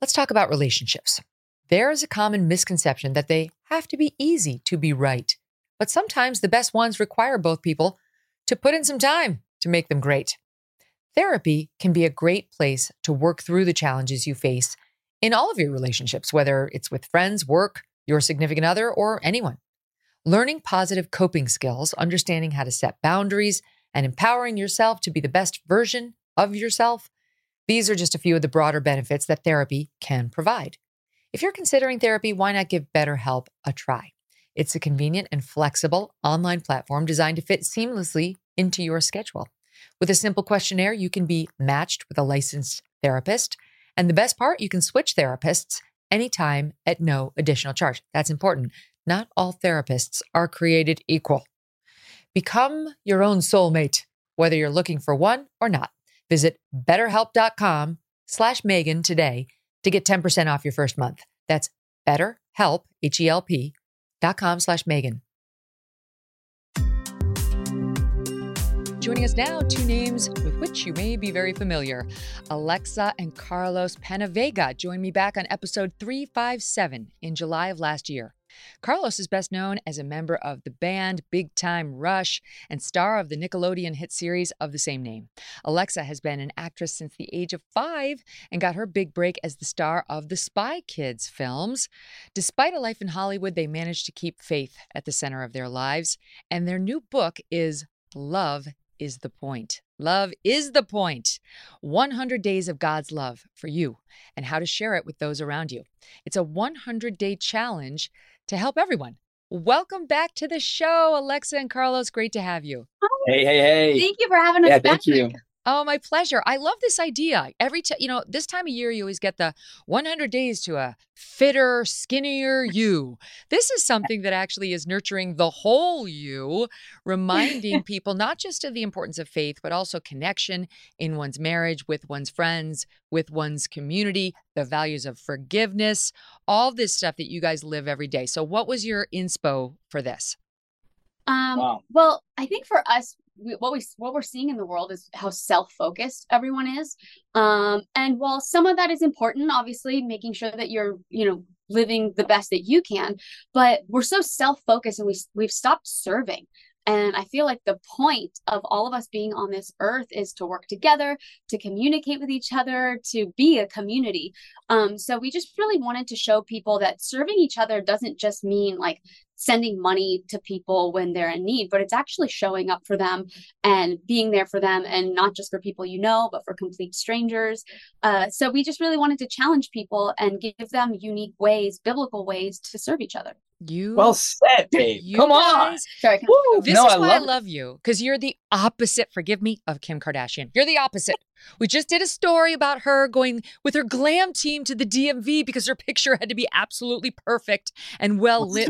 Let's talk about relationships. There is a common misconception that they have to be easy to be right, but sometimes the best ones require both people to put in some time to make them great. Therapy can be a great place to work through the challenges you face in all of your relationships, whether it's with friends, work, your significant other, or anyone. Learning positive coping skills, understanding how to set boundaries, and empowering yourself to be the best version of yourself. These are just a few of the broader benefits that therapy can provide. If you're considering therapy, why not give BetterHelp a try? It's a convenient and flexible online platform designed to fit seamlessly into your schedule. With a simple questionnaire, you can be matched with a licensed therapist. And the best part, you can switch therapists anytime at no additional charge. That's important. Not all therapists are created equal. Become your own soulmate, whether you're looking for one or not. Visit betterhelp.com slash Megyn today to get 10% off your first month. That's betterhelp, H-E-L-P dot com slash Megyn. Joining us now, two names with which you may be very familiar Alexa and Carlos PenaVega. joined me back on episode 357 in July of last year. Carlos is best known as a member of the band Big Time Rush and star of the Nickelodeon hit series of the same name. Alexa has been an actress since the age of five and got her big break as the star of the Spy Kids films. Despite a life in Hollywood, they managed to keep faith at the center of their lives, and their new book is Love is the Point. Love is the point. 100 days of God's love for you and how to share it with those around you. It's a 100 day challenge to help everyone. Welcome back to the show, Alexa and Carlos. Great to have you. Hey, hey, hey. Thank you for having us Yeah, back. thank you. Oh, my pleasure. I love this idea. Every time, you know, this time of year, you always get the 100 days to a fitter, skinnier you. This is [LAUGHS] something that actually is nurturing the whole you, reminding [LAUGHS] people not just of the importance of faith, but also connection in one's marriage, with one's friends, with one's community, the values of forgiveness, all this stuff that you guys live every day. So, what was your inspo for this? Um, Wow. Well, I think for us, we, what we what we're seeing in the world is how self-focused everyone is. Um, and while some of that is important, obviously making sure that you're, you know, living the best that you can, but we're so self-focused and we we've stopped serving. And I feel like the point of all of us being on this earth is to work together, to communicate with each other, to be a community. Um, so we just really wanted to show people that serving each other doesn't just mean like sending money to people when they're in need, but it's actually showing up for them and being there for them, and not just for people you know, but for complete strangers. Uh, so we just really wanted to challenge people and give them unique ways, biblical ways to serve each other. You Well said, babe. You Come on. guys- Sorry, Woo. This no, is I why I love it. you because you're the opposite, forgive me, of Kim Kardashian. You're the opposite. We just did a story about her going with her glam team to the DMV because her picture had to be absolutely perfect and well lit.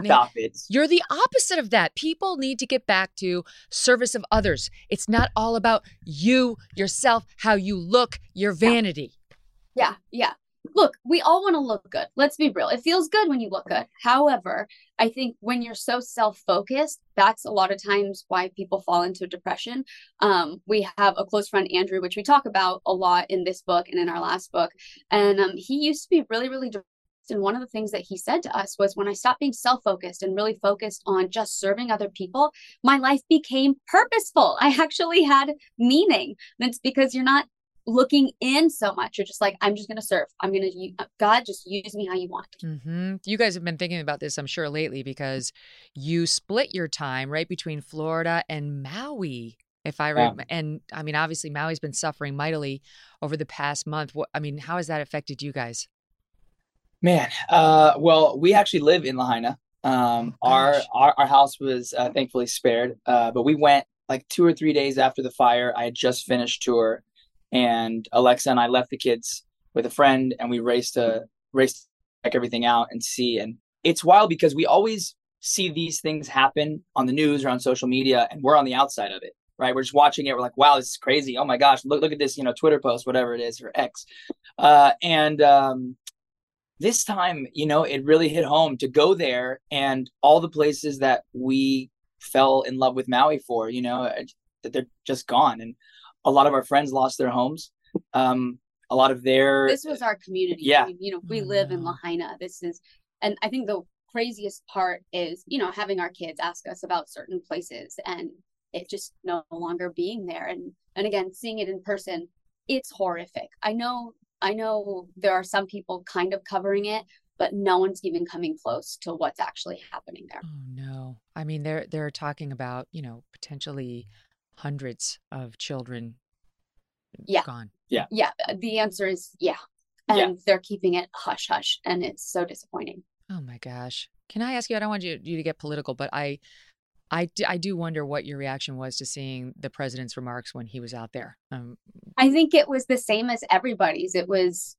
You're the opposite of that. People need to get back to service of others. It's not all about you, yourself, how you look, your vanity. Yeah, yeah. Look, we all want to look good. Let's be real. It feels good when you look good. However, I think when you're so self focused, that's a lot of times why people fall into depression. Um, we have a close friend, Andrew, which we talk about a lot in this book and in our last book. And um, he used to be really, really depressed. And one of the things that he said to us was when I stopped being self focused and really focused on just serving other people, my life became purposeful. I actually had meaning. And it's because you're not looking in so much. You're just like, I'm just going to serve. I'm going to, God, just use me how you want. Mm-hmm. You guys have been thinking about this, I'm sure, lately because you split your time right between Florida and Maui. If I remember, yeah. and I mean, obviously, Maui's been suffering mightily over the past month. What I mean, how has that affected you guys? Man, uh, well, we actually live in Lahaina. Um, oh, our, our our house was uh, thankfully spared, uh, but we went like two or three days after the fire. I had just finished tour, and Alexa and I left the kids with a friend and we raced to raced to check everything out and see. And it's wild because we always see these things happen on the news or on social media and we're on the outside of it, right? We're just watching it. We're like, wow, this is crazy. Oh my gosh, look, look at this, you know, Twitter post, whatever it is, or X. Uh, and um, this time, you know, it really hit home to go there and all the places that we fell in love with Maui for, you know, that they're just gone. And a lot of our friends lost their homes. Um, a lot of their this was our community. Yeah, I mean, you know, we live in Lahaina. This is, and I think the craziest part is, you know, having our kids ask us about certain places and it just no longer being there. And and again, seeing it in person, it's horrific. I know, I know there are some people kind of covering it, but no one's even coming close to what's actually happening there. Oh no. I mean they're they're talking about, you know, potentially hundreds of children yeah. gone. Yeah. Yeah. Uh, the answer is yeah. And yeah. they're keeping it hush hush. And it's so disappointing. Oh my gosh. Can I ask you? I don't want you, you to get political, but I, I, I do wonder what your reaction was to seeing the president's remarks when he was out there. Um, I think it was the same as everybody's. It was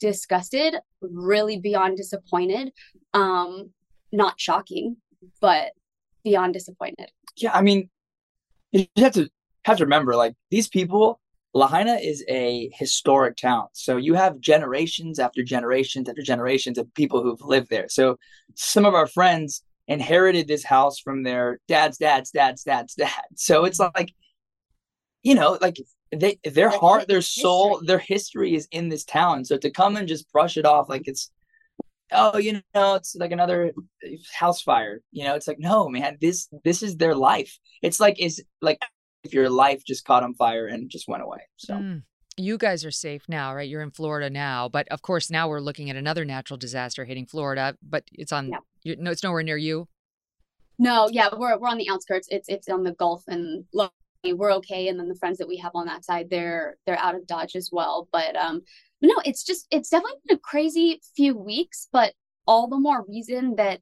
disgusted, really beyond disappointed. Um, not shocking, but beyond disappointed. Yeah, I mean, you have to have to remember like these people lahaina is a historic town. So you have generations after generations after generations of people who've lived there. So some of our friends inherited this house from their dad's dad's dad's dad's dad. So it's mm-hmm. like you know like they their heart their soul their history is in this town. So to come and just brush it off like it's oh you know it's like another house fire you know it's like no man this this is their life. It's like is like if your life just caught on fire and just went away so. Mm. you guys are safe now right? You're in florida now but of course now we're looking at another natural disaster hitting florida but it's on yeah. no it's nowhere near you? No yeah we're, we're on the outskirts. It's it's on the gulf and we're okay and then the friends that we have on that side they're they're out of dodge as well but um no, it's just it's definitely been a crazy few weeks, but all the more reason that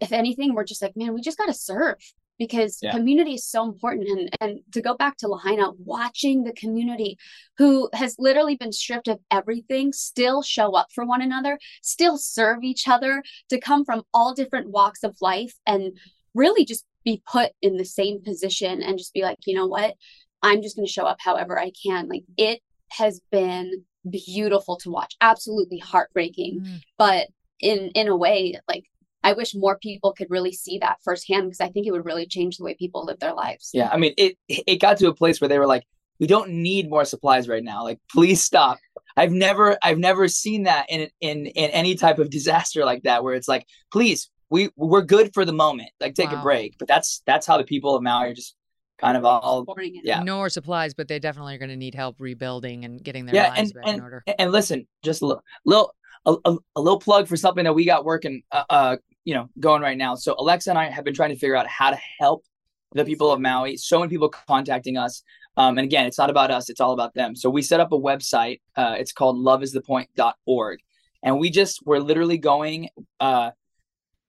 if anything, we're just like, man, we just gotta serve because yeah. community is so important. And and to go back to Lahaina, watching the community who has literally been stripped of everything, still show up for one another, still serve each other, to come from all different walks of life and really just be put in the same position and just be like, you know what? I'm just going to show up however I can. Like it has been beautiful to watch, absolutely heartbreaking, mm. but in in a way like I wish more people could really see that firsthand because I think it would really change the way people live their lives. Yeah, I mean, it it got to a place where they were like, "We don't need more supplies right now. Like, please stop." I've never I've never seen that in in in any type of disaster like that where it's like, "Please, we we're good for the moment. Like, take wow. a break." But that's that's how the people of Maui are just kind of all yeah. No more supplies but they definitely are going to need help rebuilding and getting their yeah, lives and, back and, in order and listen just a little little a, a, a, little plug for something that we got working uh, uh you know going right now. So alexa and i have been trying to figure out how to help the people of maui. So many people contacting us um, and again it's not about us it's all about them. So we set up a website uh, it's called loveisthepoint.org and we just we're literally going uh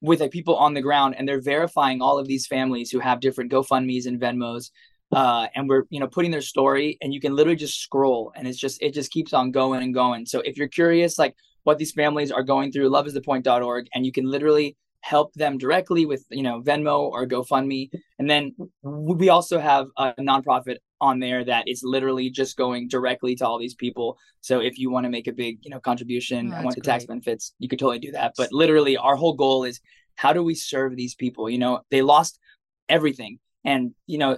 with like people on the ground and they're verifying all of these families who have different GoFundMe's and Venmos. Uh, and we're, you know, putting their story and you can literally just scroll and it's just, it just keeps on going and going. So if you're curious, like what these families are going through, loveisthepoint.org, and you can literally help them directly with you know Venmo or GoFundMe, and then we also have a nonprofit on there that is literally just going directly to all these people. So if you want to make a big you know contribution Oh, want the tax benefits, you could totally do that. But literally, our whole goal is how do we serve these people? You know, they lost everything, and you know.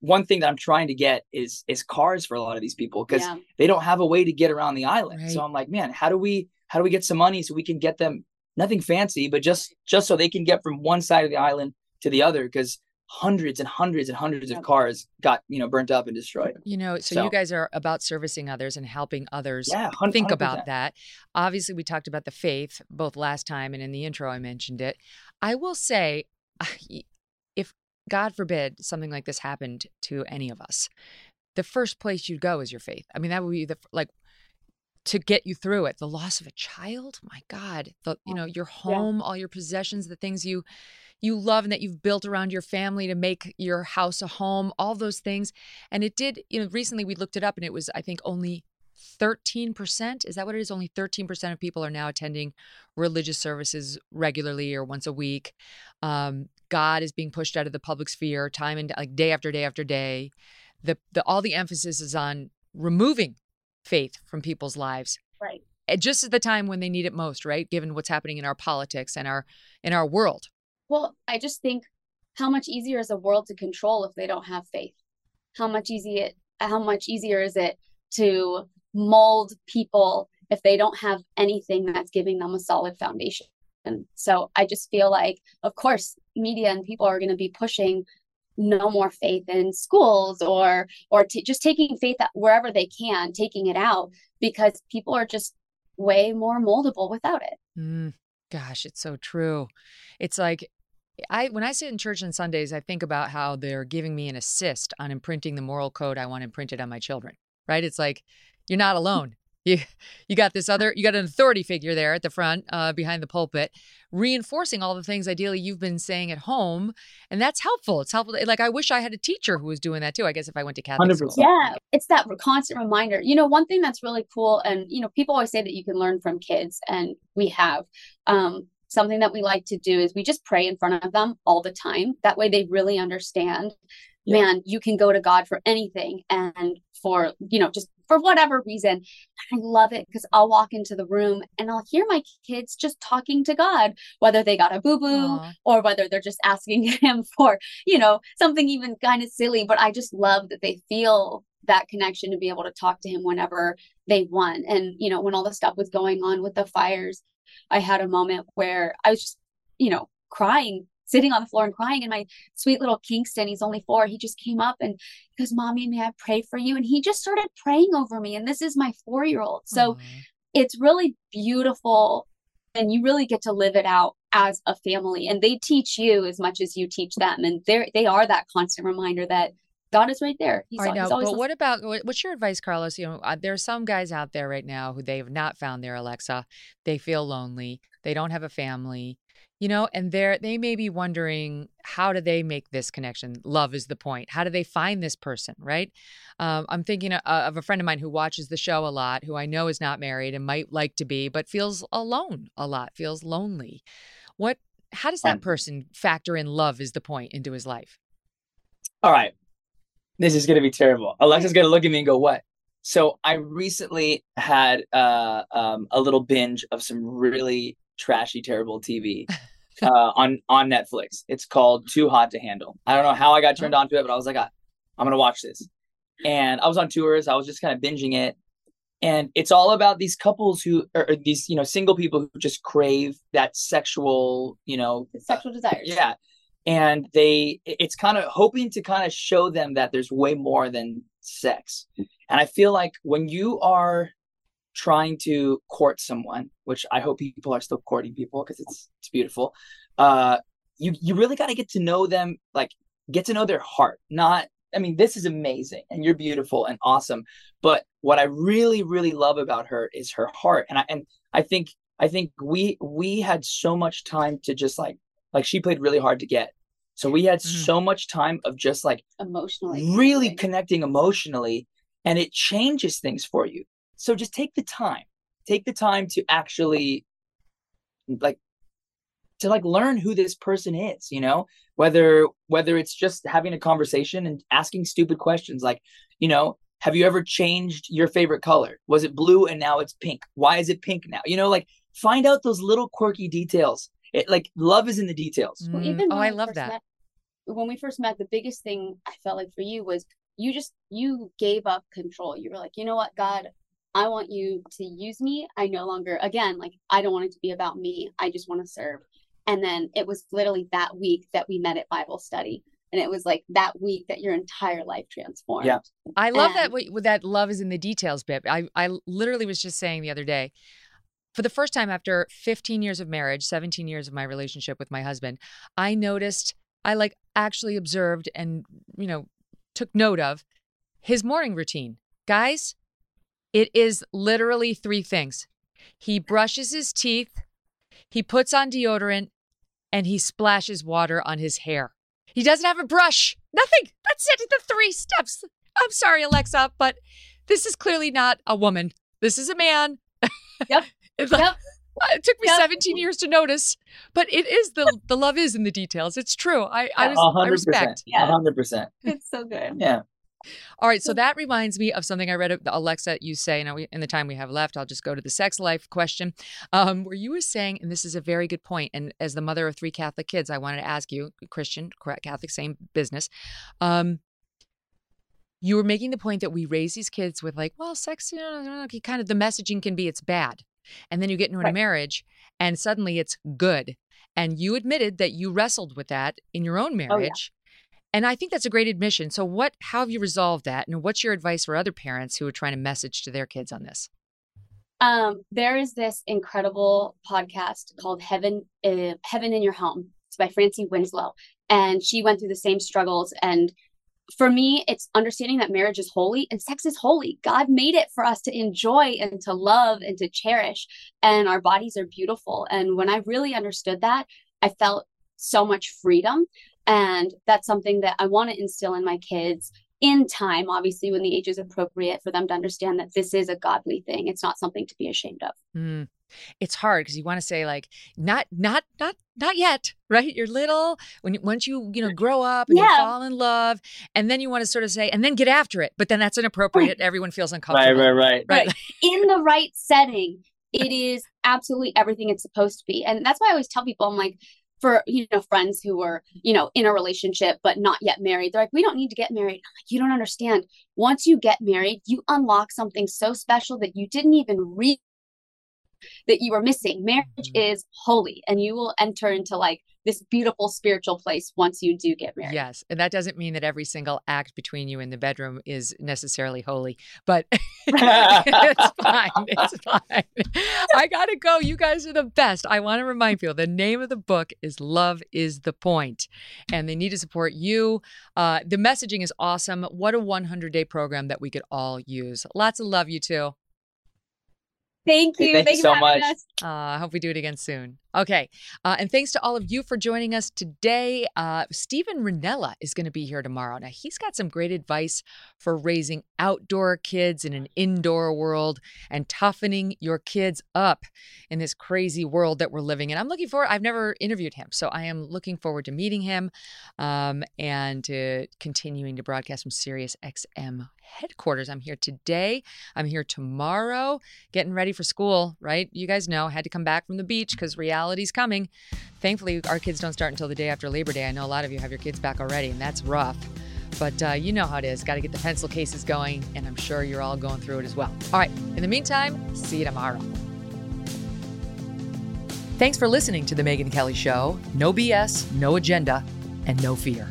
One thing that I'm trying to get is is cars for a lot of these people because Yeah. they don't have a way to get around the island. So I'm like, man, how do we how do we get some money so we can get them nothing fancy, but just just so they can get from one side of the island to the other because hundreds and hundreds and hundreds of cars got you know burnt up and destroyed. You know, so, So- you guys are about servicing others and helping others Yeah, think 100%. about that. Obviously, we talked about the faith both last time and in the intro, I mentioned it. I will say, [SIGHS] if God forbid something like this happened to any of us, the first place you'd go is your faith. I mean, that would be the like to get you through it. The loss of a child, my God, the you know your home, all your possessions, the things you you love and that you've built around your family to make your house a home, all those things. And it did, you know, recently we looked it up and it was, I think, only 13%. Is that what it is? Only 13% of people are now attending religious services regularly or once a week. Um, God is being pushed out of the public sphere time and like day after day after day. The, the all the emphasis is on removing faith from people's lives Right. Eh, just at the time when they need it most, right? Given what's happening in our politics and our in our world. Well, I just think how much easier is a world to control if they don't have faith? How much easy it how much easier is it to mold people if they don't have anything that's giving them a solid foundation? And so I just feel like of course media and people are going to be pushing no more faith in schools or or t- just taking faith wherever they can, taking it out because people are just way more moldable without it. Mm, gosh, it's so true. It's like I when I sit in church on Sundays, I think about how they're giving me an assist on imprinting the moral code I want imprinted on my children. Right? It's like you're not [LAUGHS] alone. You [LAUGHS] you got this other you got an authority figure there at the front uh, behind the pulpit, reinforcing all the things ideally you've been saying at home, and that's helpful. It's helpful. Like I wish I had a teacher who was doing that too. I guess if I went to Catholic school. Yeah, it's that constant reminder. You know, one thing that's really cool, and you know, people always say that you can learn from kids, and we have. Um, something that we like to do is we just pray in front of them all the time. That way, they really understand. Man, you can go to God for anything, and for you know, just for whatever reason. I love it because I'll walk into the room and I'll hear my kids just talking to God, whether they got a boo boo or whether they're just asking [LAUGHS] Him for, you know, something even kind of silly. But I just love that they feel that connection to be able to talk to Him whenever they want. And, you know, when all the stuff was going on with the fires, I had a moment where I was just, you know, crying sitting on the floor and crying. And my sweet little Kingston, he's only four, he just came up and he goes, Mommy, may I pray for you? And he just started praying over me. And this is my four year old. So it's really beautiful. And you really get to live it out as a family. And they teach you as much as you teach them. And they are that constant reminder that God is right there. He's, I know, but what about what's your advice, Carlos? You know, uh, there are some guys out there right now who they have not found their Alexa. They feel lonely. They don't have a family, you know, and they're they may be wondering how do they make this connection? Love is the point. How do they find this person, right? Um, I'm thinking of, of a friend of mine who watches the show a lot, who I know is not married and might like to be, but feels alone a lot, feels lonely. What? How does that person factor in love is the point into his life? All right. This is gonna be terrible. Alexa's gonna look at me and go, "What?" So I recently had uh, um, a little binge of some really trashy, terrible TV [LAUGHS] [LAUGHS] uh, on on Netflix. It's called Too Hot to Handle. I don't know how I got turned on to it, but I was like, "Ah, I'm gonna watch this. And I was on tours. I was just kind of binging it, and it's all about these couples who, or these you know single people who just crave that sexual, you know, sexual desire. yeah and they it's kind of hoping to kind of show them that there's way more than sex and i feel like when you are trying to court someone which i hope people are still courting people because it's it's beautiful uh you you really got to get to know them like get to know their heart not i mean this is amazing and you're beautiful and awesome but what i really really love about her is her heart and i and i think i think we we had so much time to just like like she played really hard to get so we had so much time of just like emotionally really connecting emotionally and it changes things for you so just take the time take the time to actually like to like learn who this person is, you know? Whether whether it's just having a conversation and asking stupid questions like, you know, have you ever changed your favorite color? Was it blue and now it's pink? Why is it pink now? You know, like find out those little quirky details. It like love is in the details. Well, even mm. oh, I love that. met- when we first met, the biggest thing I felt like for you was you just you gave up control. You were like, you know what, God, I want you to use me. I no longer again like I don't want it to be about me. I just want to serve. And then it was literally that week that we met at Bible study. And it was like that week that your entire life transformed. Yeah. I love And- that what, what that love is in the details bit. I I literally was just saying the other day, for the first time after 15 years of marriage, 17 years of my relationship with my husband, I noticed I like actually observed and you know took note of his morning routine. Guys, it is literally three things. He brushes his teeth, he puts on deodorant, and he splashes water on his hair. He doesn't have a brush. Nothing. That's it. The three steps. I'm sorry, Alexa, but this is clearly not a woman. This is a man. Yep. [LAUGHS] It's like- Yep. It took me Yep. 17 years to notice, but it is the the love is in the details. It's true. I I, A res- I hundred respect. percent. A hundred percent. It's so good. Yeah. All right, so that reminds me of something I read. Of Alexa, you say, now we, in the time we have left, I'll just go to the sex life question, um, where you were saying, and this is a very good point. and as the mother of three Catholic kids, I wanted to ask you, Christian, Catholic, same business. Um, you were making the point that we raise these kids with like, well, sex, you know, kind of the messaging can be it's bad, and then you get into a marriage, and suddenly it's good, and you admitted that you wrestled with that in your own Oh, yeah. And I think that's a great admission. So, what? How have you resolved that? And what's your advice for other parents who are trying to message to their kids on this? Um, there is this incredible podcast called Heaven, uh, Heaven in Your Home. It's by Francie Winslow, and she went through the same struggles. And for me, it's understanding that marriage is holy and sex is holy. God made it for us to enjoy and to love and to cherish, and our bodies are beautiful. And when I really understood that, I felt so much freedom. And that's something that I want to instill in my kids in time, obviously, when the age is appropriate for them to understand that this is a godly thing. It's not something to be ashamed of. Mm. It's hard because you want to say like, not, not, not, not yet, [LAUGHS] right? You're little. When you- once you you know grow up and you fall in love, and then you want to sort of say, and then get after it. But then that's inappropriate. Everyone feels uncomfortable. Right, right, right. Right. in the right setting, it is absolutely everything it's supposed to be. And that's why I always tell people, I'm like, for you know, friends who were, you know, in a relationship but not yet married, they're like, we don't need to get married. Like, you don't understand. Once you get married, you unlock something so special that you didn't even read that you are missing. Marriage is holy, and you will enter into like this beautiful spiritual place once you do get married. Yes, and that doesn't mean that every single act between you in the bedroom is necessarily holy, but [LAUGHS] it's fine. It's [LAUGHS] fine. I gotta go. You guys are the best. I want to remind people the name of the book is "Love Is the Point," and they need to support you. Uh, the messaging is awesome. What a 100 day program that we could all use. Lots of love, you two. Thank you. thank you so much. us. Uh, I hope we do it again soon. Okay. Uh, and thanks to all of you for joining us today. Uh, Steven Rinella is going to be here tomorrow. Now, he's got some great advice for raising outdoor kids in an indoor world and toughening your kids up in this crazy world that we're living in. I'm looking forward, I've never interviewed him, so I am looking forward to meeting him um, and to continuing to broadcast from Sirius XM headquarters. I'm here today. I'm here tomorrow, getting ready for school, right? You guys know, I had to come back from the beach because reality's coming. Thankfully, our kids don't start until the day after Labor Day. I know a lot of you have your kids back already, and that's rough. But uh, you know how it is. Got to get the pencil cases going, and I'm sure you're all going through it as well. All right. In the meantime, see you tomorrow. Thanks for listening to The Megyn Kelly Show. No BS, no agenda, and no fear.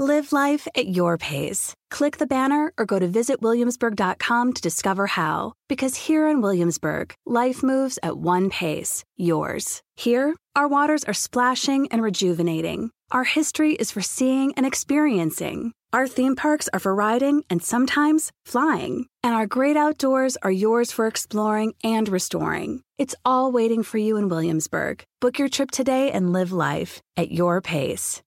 Live life at your pace. Click the banner or go to visitwilliamsburg.com to discover how. Because here in Williamsburg, life moves at one pace, yours. Here, our waters are splashing and rejuvenating. Our history is for seeing and experiencing. Our theme parks are for riding and sometimes flying. And our great outdoors are yours for exploring and restoring. It's all waiting for you in Williamsburg. Book your trip today and live life at your pace.